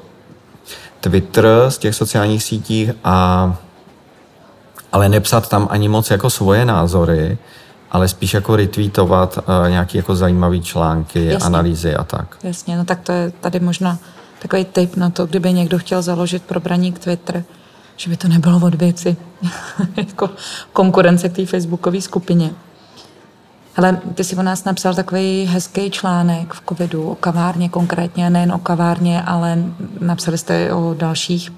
Twitter z těch sociálních sítích a ale nepsat tam ani moc jako svoje názory, ale spíš jako retweetovat uh, nějaké jako zajímavé články, Jasně. analýzy a tak. Jasně, no tak to je tady možná takový tip na to, kdyby někdo chtěl založit pro braník Twitter, že by to nebylo od věci, jako konkurence k té facebookové skupině. Ale ty si o nás napsal takový hezký článek v covidu o kavárně konkrétně, nejen o kavárně, ale napsali jste o dalších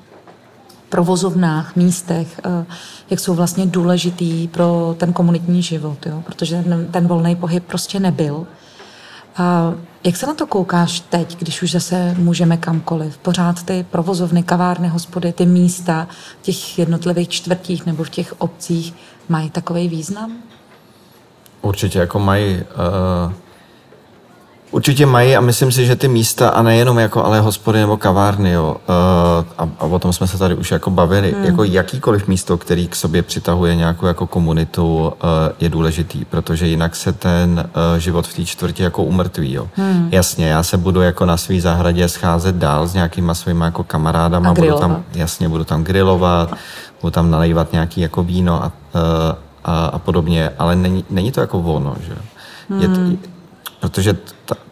provozovnách, místech, eh, jak jsou vlastně důležitý pro ten komunitní život, jo? protože ten, ten volný pohyb prostě nebyl. A jak se na to koukáš teď, když už zase můžeme kamkoliv? Pořád ty provozovny, kavárny, hospody, ty místa v těch jednotlivých čtvrtích nebo v těch obcích mají takový význam? Určitě jako mají uh, Určitě mají a myslím si, že ty místa, a nejenom jako ale hospody nebo kavárny, jo, a, a o tom jsme se tady už jako bavili, hmm. jako jakýkoliv místo, který k sobě přitahuje nějakou jako komunitu, je důležitý, protože jinak se ten život v té čtvrti jako umrtví. Jo. Hmm. Jasně, já se budu jako na svý zahradě scházet dál s nějakýma svýma jako kamarádama, a budu tam, jasně, budu tam grilovat, budu tam nalejvat nějaký jako víno a, a, a podobně, ale není, není to jako ono, že hmm. je to, hmm. protože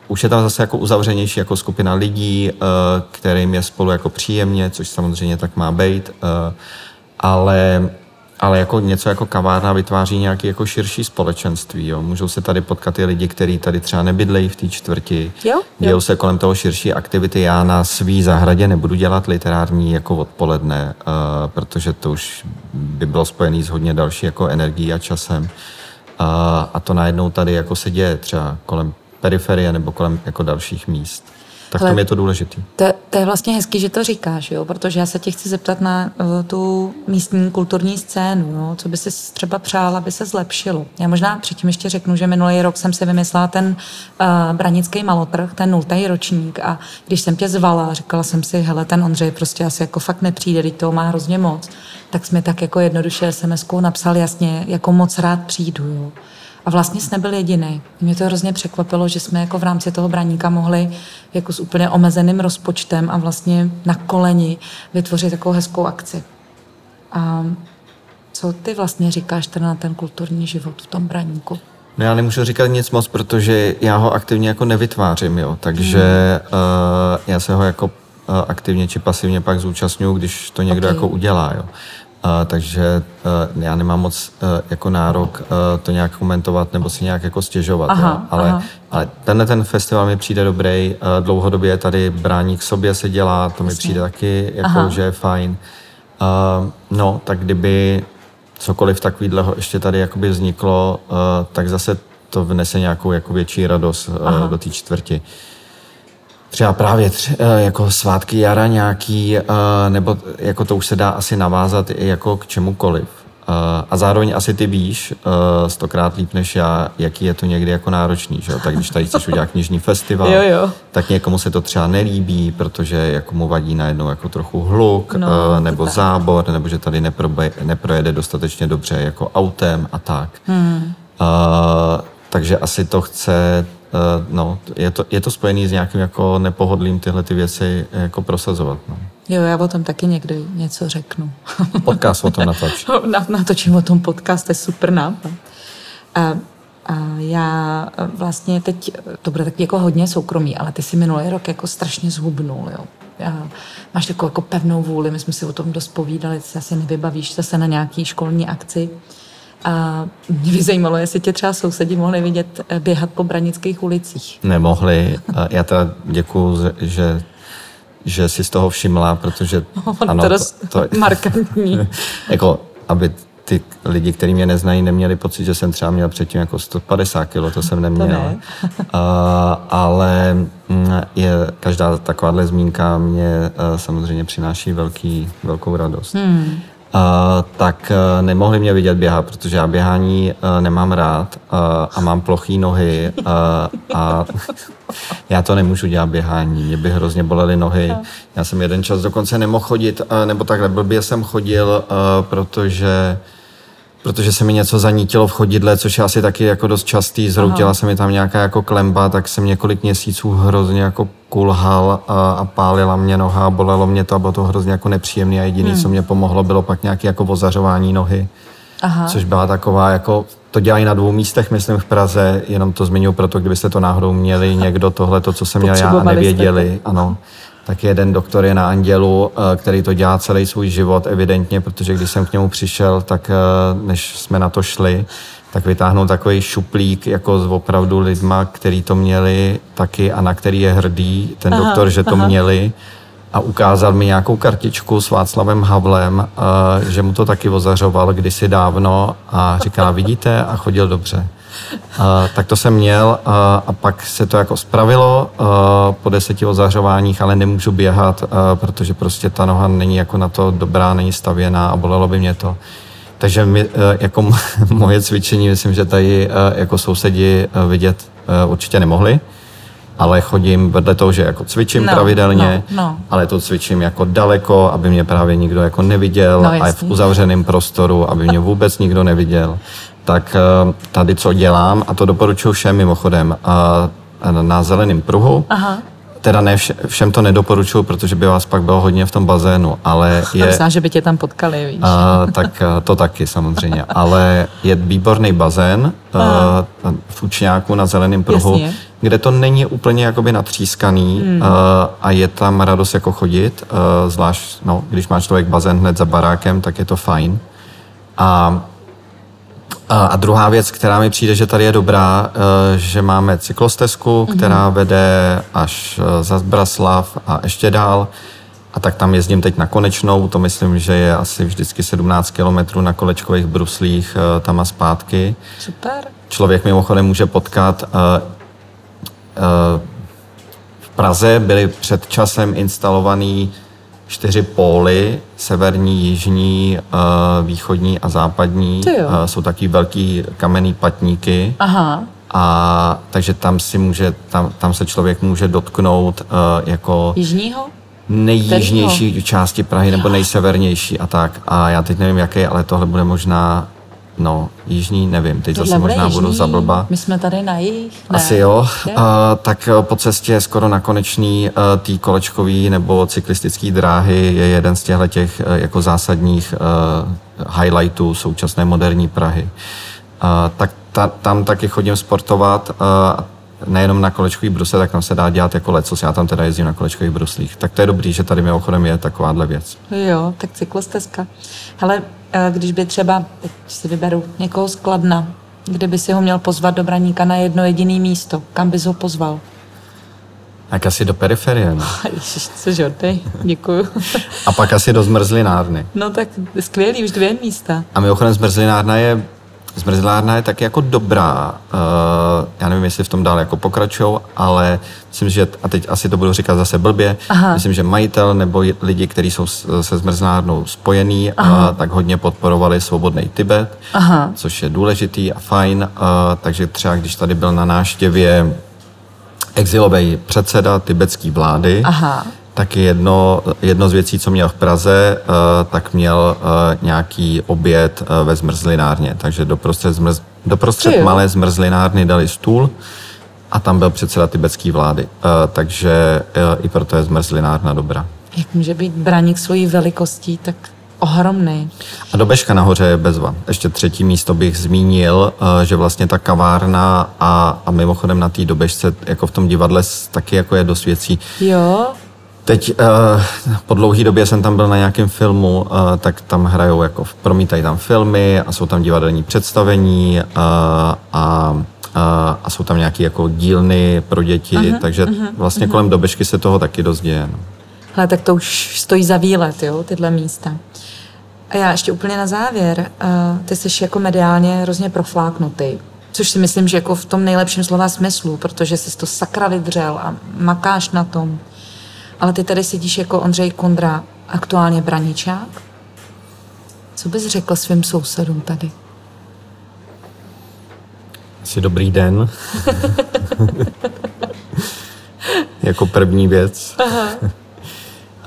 už je tam zase jako uzavřenější jako skupina lidí, uh, kterým je spolu jako příjemně, což samozřejmě tak má být, uh, ale ale jako něco jako kavárna vytváří nějaký jako širší společenství. Jo. Můžou se tady potkat i lidi, kteří tady třeba nebydlejí v té čtvrti. Jo, Dějou se kolem toho širší aktivity. Já na svý zahradě nebudu dělat literární jako odpoledne, uh, protože to už by bylo spojené s hodně další jako energií a časem. A to najednou tady jako se děje třeba kolem periferie nebo kolem jako dalších míst. Tak tam je to důležité. To, to je vlastně hezký, že to říkáš, jo? protože já se tě chci zeptat na uh, tu místní kulturní scénu, jo? co by si třeba přála, aby se zlepšilo. Já možná předtím ještě řeknu, že minulý rok jsem si vymyslela ten uh, branický malotrh, ten nultý ročník a když jsem tě zvala, říkala jsem si, hele, ten Ondřej prostě asi jako fakt nepřijde, teď toho má hrozně moc, tak jsme tak jako jednoduše sms napsal jasně, jako moc rád přijdu. Jo? A vlastně jsi nebyl jediný. Mě to hrozně překvapilo, že jsme jako v rámci toho braníka mohli jako s úplně omezeným rozpočtem a vlastně na koleni vytvořit takovou hezkou akci. A co ty vlastně říkáš teda na ten kulturní život v tom braníku? No já nemůžu říkat nic moc, protože já ho aktivně jako nevytvářím, jo. Takže hmm. uh, já se ho jako uh, aktivně či pasivně pak zúčastňuju, když to někdo okay. jako udělá, jo. Uh, takže uh, já nemám moc uh, jako nárok uh, to nějak komentovat nebo si nějak jako stěžovat. Aha, jo. Ale, aha. ale tenhle ten festival mi přijde dobrý. Uh, dlouhodobě tady brání k sobě se dělá, to mi přijde taky, jako, aha. že je fajn. Uh, no, tak kdyby cokoliv takového ještě tady jakoby vzniklo, uh, tak zase to vnese nějakou jako větší radost uh, do té čtvrti. Třeba právě tři, eh, jako svátky jara nějaký, eh, nebo jako to už se dá asi navázat i jako k čemukoliv. Eh, a zároveň asi ty víš stokrát líp než já, jaký je to někdy jako náročný. Že? Tak když tady chceš udělat knižní festival, jo, jo. tak někomu se to třeba nelíbí, protože jako mu vadí najednou jako trochu hluk, no, nebo zábor, nebo že tady neprobe, neprojede dostatečně dobře jako autem a tak. Hmm. Uh, takže asi to chce no, je to, je to spojený s nějakým jako nepohodlím tyhle ty věci jako prosazovat. No. Jo, já o tom taky někdy něco řeknu. Podcast o tom natoč. Na, natočím o tom podcast, to je super nápad. A, a já vlastně teď, to bude tak jako hodně soukromí, ale ty si minulý rok jako strašně zhubnul, jo. Já, máš takovou jako pevnou vůli, my jsme si o tom dost povídali, ty asi nevybavíš zase na nějaký školní akci. A mě by zajímalo, jestli tě třeba sousedí mohli vidět eh, běhat po branických ulicích. Nemohli. Já teda děkuju, že že si z toho všimla, protože no, ano, to, to, to markantní. jako, aby ty lidi, kteří mě neznají, neměli pocit, že jsem třeba měl předtím jako 150 kilo, to jsem neměl. To ne. uh, ale mm, je, každá takováhle zmínka mě uh, samozřejmě přináší velký, velkou radost. Hmm. Tak uh, nemohli mě vidět běhat, protože já běhání uh, nemám rád uh, a mám plochý nohy a já to nemůžu dělat běhání, mě by hrozně bolely nohy. Já jsem jeden čas dokonce nemohl chodit, nebo takhle blbě jsem chodil, protože protože se mi něco zanítilo v chodidle, což je asi taky jako dost častý, zhroutila se mi tam nějaká jako klemba, tak jsem několik měsíců hrozně jako kulhal a, a pálila mě noha, bolelo mě to a bylo to hrozně jako nepříjemné a jediné, hmm. co mě pomohlo, bylo pak nějaké jako ozařování nohy. Aha. Což byla taková jako, to dělají na dvou místech, myslím v Praze, jenom to zmiňuji proto, kdybyste to náhodou měli někdo tohle, to, co jsem měl já a nevěděli. Ano tak jeden doktor je na Andělu, eh, který to dělá celý svůj život evidentně, protože když jsem k němu přišel, tak eh, než jsme na to šli, tak vytáhnul takový šuplík jako s opravdu lidma, který to měli taky a na který je hrdý ten aha, doktor, že to aha. měli a ukázal mi nějakou kartičku s Václavem Havlem, eh, že mu to taky ozařoval kdysi dávno a říká, vidíte, a chodil dobře. Uh, tak to jsem měl uh, a pak se to jako spravilo uh, po deseti ozařováních, ale nemůžu běhat, uh, protože prostě ta noha není jako na to dobrá, není stavěná a bolelo by mě to. Takže mi, uh, jako moje cvičení, myslím, že tady uh, jako sousedi uh, vidět určitě nemohli. ale chodím vedle toho, že jako cvičím No, pravidelně, no, no. ale to cvičím jako daleko, aby mě právě nikdo jako neviděl No, a je v uzavřeném prostoru, aby mě vůbec nikdo neviděl. Tak eh, tady, co dělám, a to doporučuji všem mimochodem, a na zeleném pruhu, Aha. teda ne vše, všem to nedoporučuji, protože by vás pak bylo hodně v tom bazénu, ale Je... Myslím, že by tě tam potkali, víš. A, tak a, to taky samozřejmě. Ale je výborný bazén a, v Učňáku na zeleném pruhu, Jasně. kde to není úplně jakoby natřískaný Hmm. a, a je tam radost jako chodit, a, zvlášť no, když má člověk bazén hned za barákem, tak je to fajn. A a druhá věc, která mi přijde, že tady je dobrá, eh, že máme cyklostezku, která vede až eh, za Zbraslav a ještě dál. A tak tam jezdím teď na konečnou, to myslím, že je asi vždycky 17 kilometrů na kolečkových bruslích eh, tam a zpátky. Super. Člověk mimochodem může potkat v Praze byly před časem instalovaný čtyři póly, severní, jižní, eh, východní a západní. Eh, Jsou taky velký kamenný patníky. Aha. A takže tam si může, tam, tam se člověk může dotknout eh, jako Jižního? nejjižnější části Prahy nebo nejsevernější a tak. A já teď nevím, jaký, ale tohle bude možná, no, jižní, nevím, teď Tohle zase možná budu jižní. za blba. My jsme tady na jich. Ne. Asi jo. A, tak eh, po cestě skoro na konečný eh, tý kolečkový nebo cyklistický dráhy je jeden z těchto těch eh, jako zásadních eh, highlightů současné moderní Prahy. A, tak ta, tam taky chodím sportovat a nejenom na kolečkový bruse, tak tam se dá dělat jako lecos. Já tam teda jezdím na kolečkových bruslích. Tak to je dobrý, že tady mimochodem je takováhle věc. Jo, tak cyklostezka. Hele, eh, když by třeba, teď si vyberu někoho z Kladna, kde by si ho měl pozvat do Braníka na jedno jediné místo, kam bys ho pozval? Tak asi do periferie. No. Ježiš, co žodej, děkuju. A pak asi do zmrzlinárny. No tak skvělý, už dvě místa. A mimochodem zmrzlinárna je, zmrzlinárna je taky jako dobrá. Uh, já nevím, jestli v tom dál jako pokračují, ale myslím, že, a teď asi to budu říkat zase blbě, Aha. myslím, že majitel nebo lidi, kteří jsou se zmrzlinárnou spojení, uh, tak hodně podporovali svobodný Tibet, Aha. což je důležitý a fajn. Uh, takže třeba když tady byl na náštěvě exilový předseda tibetské vlády, Aha. Taky jedno, jedno z věcí, co měl v Praze, eh, tak měl eh, nějaký oběd eh, ve zmrzlinárně. Takže doprostřed, zmrz, doprostřed malé zmrzlinárny dali stůl a tam byl předseda tibetské vlády. Takže i proto je zmrzlinárna dobrá. Jak může být Braník svojí velikostí tak ohromný? A do Beška nahoře je bezva. Ještě třetí místo bych zmínil, že vlastně ta kavárna a, a mimochodem na té dobežce, jako v tom divadle, taky jako je dost věcí. Jo, Teď uh, po dlouhé době jsem tam byl na nějakém filmu, uh, tak tam hrajou, jako promítají tam filmy a jsou tam divadelní představení uh, a, uh, a jsou tam nějaké jako dílny pro děti, uh-huh, takže uh-huh, vlastně uh-huh. kolem Dobešky se toho taky dost děje. No. hele, tak to už stojí za výlet, jo, tyhle místa. A já ještě úplně na závěr, uh, ty jsi jako mediálně hrozně profláknutý. Což si myslím, že jako v tom nejlepším slova smyslu, protože jsi to sakra vydřel a makáš na tom. Ale ty tady sedíš jako Ondřej Kundra, aktuálně braničák. Co bys řekl svým sousedům tady? Asi dobrý den. jako první věc.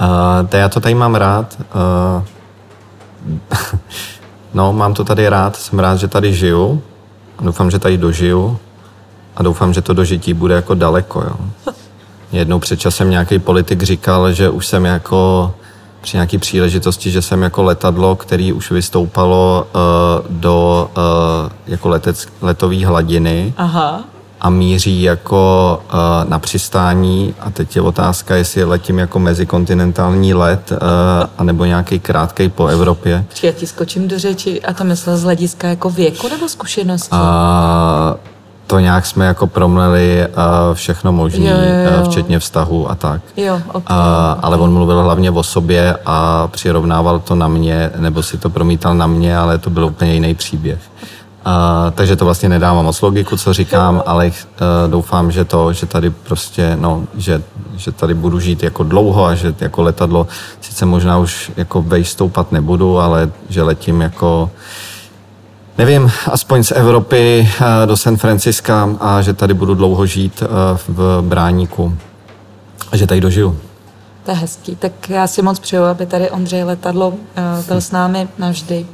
Uh, to já to tady mám rád. Uh, no, mám to tady rád. Jsem rád, že tady žiju. Doufám, že tady dožiju. A doufám, že to dožití bude jako daleko. Jo. Jednou před časem nějaký politik říkal, že už jsem jako při nějaké příležitosti, že jsem jako letadlo, který už vystoupalo uh, do uh, jako letec, letové hladiny Aha. a míří jako uh, na přistání a teď je otázka, jestli letím jako mezikontinentální let uh, anebo nějaký krátkej po Evropě. Počkej, já ti skočím do řeči a to myslel z hlediska jako věku nebo zkušenosti? A to nějak jsme jako promleli uh, všechno možné, uh, včetně vztahu a tak. Jo, ok. A, ale on mluvil hlavně o sobě a přirovnával to na mě, nebo si to promítal na mě, ale to byl úplně jiný příběh. A, takže to vlastně nedává moc logiku, co říkám, ale uh, doufám, že to, že tady prostě, no, že, že tady budu žít jako dlouho a že jako letadlo, sice možná už jako vejš stoupat nebudu, ale že letím jako nevím, aspoň z Evropy eh, do San Franciska a že tady budu dlouho žít eh, v Bráníku. A že tady dožiju. To je hezký. Tak já si moc přeju, aby tady Ondřej Letadlo eh, byl s námi navždy.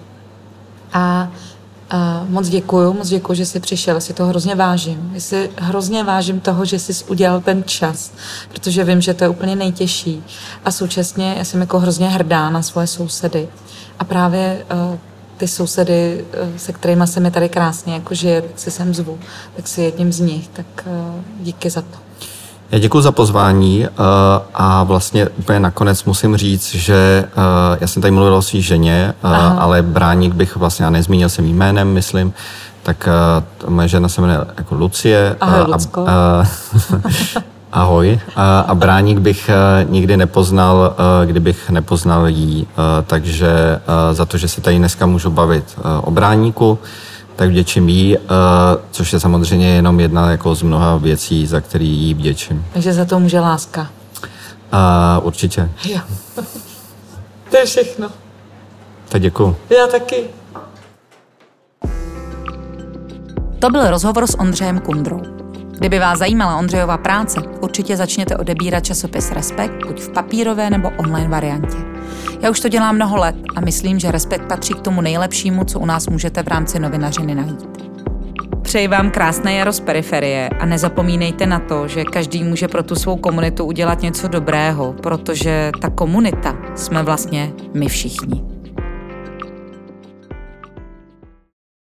A moc děkuju, moc děkuju, že jsi přišel, si to hrozně vážím. Já si hrozně vážím toho, že jsi udělal ten čas, protože vím, že to je úplně nejtěžší. A současně já jsem jako hrozně hrdá na svoje sousedy. A právě uh, ty sousedy, uh, se kterými se mi tady krásně jako žije, tak si sem zvu, tak si jedním z nich, tak uh, díky za to. Já děkuji za pozvání uh, a vlastně úplně nakonec musím říct, že já jsem tady mluvil o svý ženě, uh, ale bráník bych vlastně, a nezmínil jsem jménem, myslím, tak moje žena se jmenuje jako Lucie. Ahoj, Lucko. A, ahoj. A, a bráník bych nikdy nepoznal, kdybych nepoznal jí. Takže za to, že se tady dneska můžu bavit o bráníku, tak vděčím jí, což je samozřejmě jenom jedna jako z mnoha věcí, za který jí vděčím. Takže za to může láska. Uh, určitě. Jo. to je všechno. Tak děkuju. Já taky. To byl rozhovor s Ondřejem Kundrou. Kdyby vás zajímala Ondřejova práce, určitě začněte odebírat časopis Respekt, buď v papírové nebo online variantě. Já už to dělám mnoho let a myslím, že respekt patří k tomu nejlepšímu, co u nás můžete v rámci novinařiny najít. Přeji vám krásné jaro z periferie a nezapomínejte na to, že každý může pro tu svou komunitu udělat něco dobrého, protože ta komunita jsme vlastně my všichni.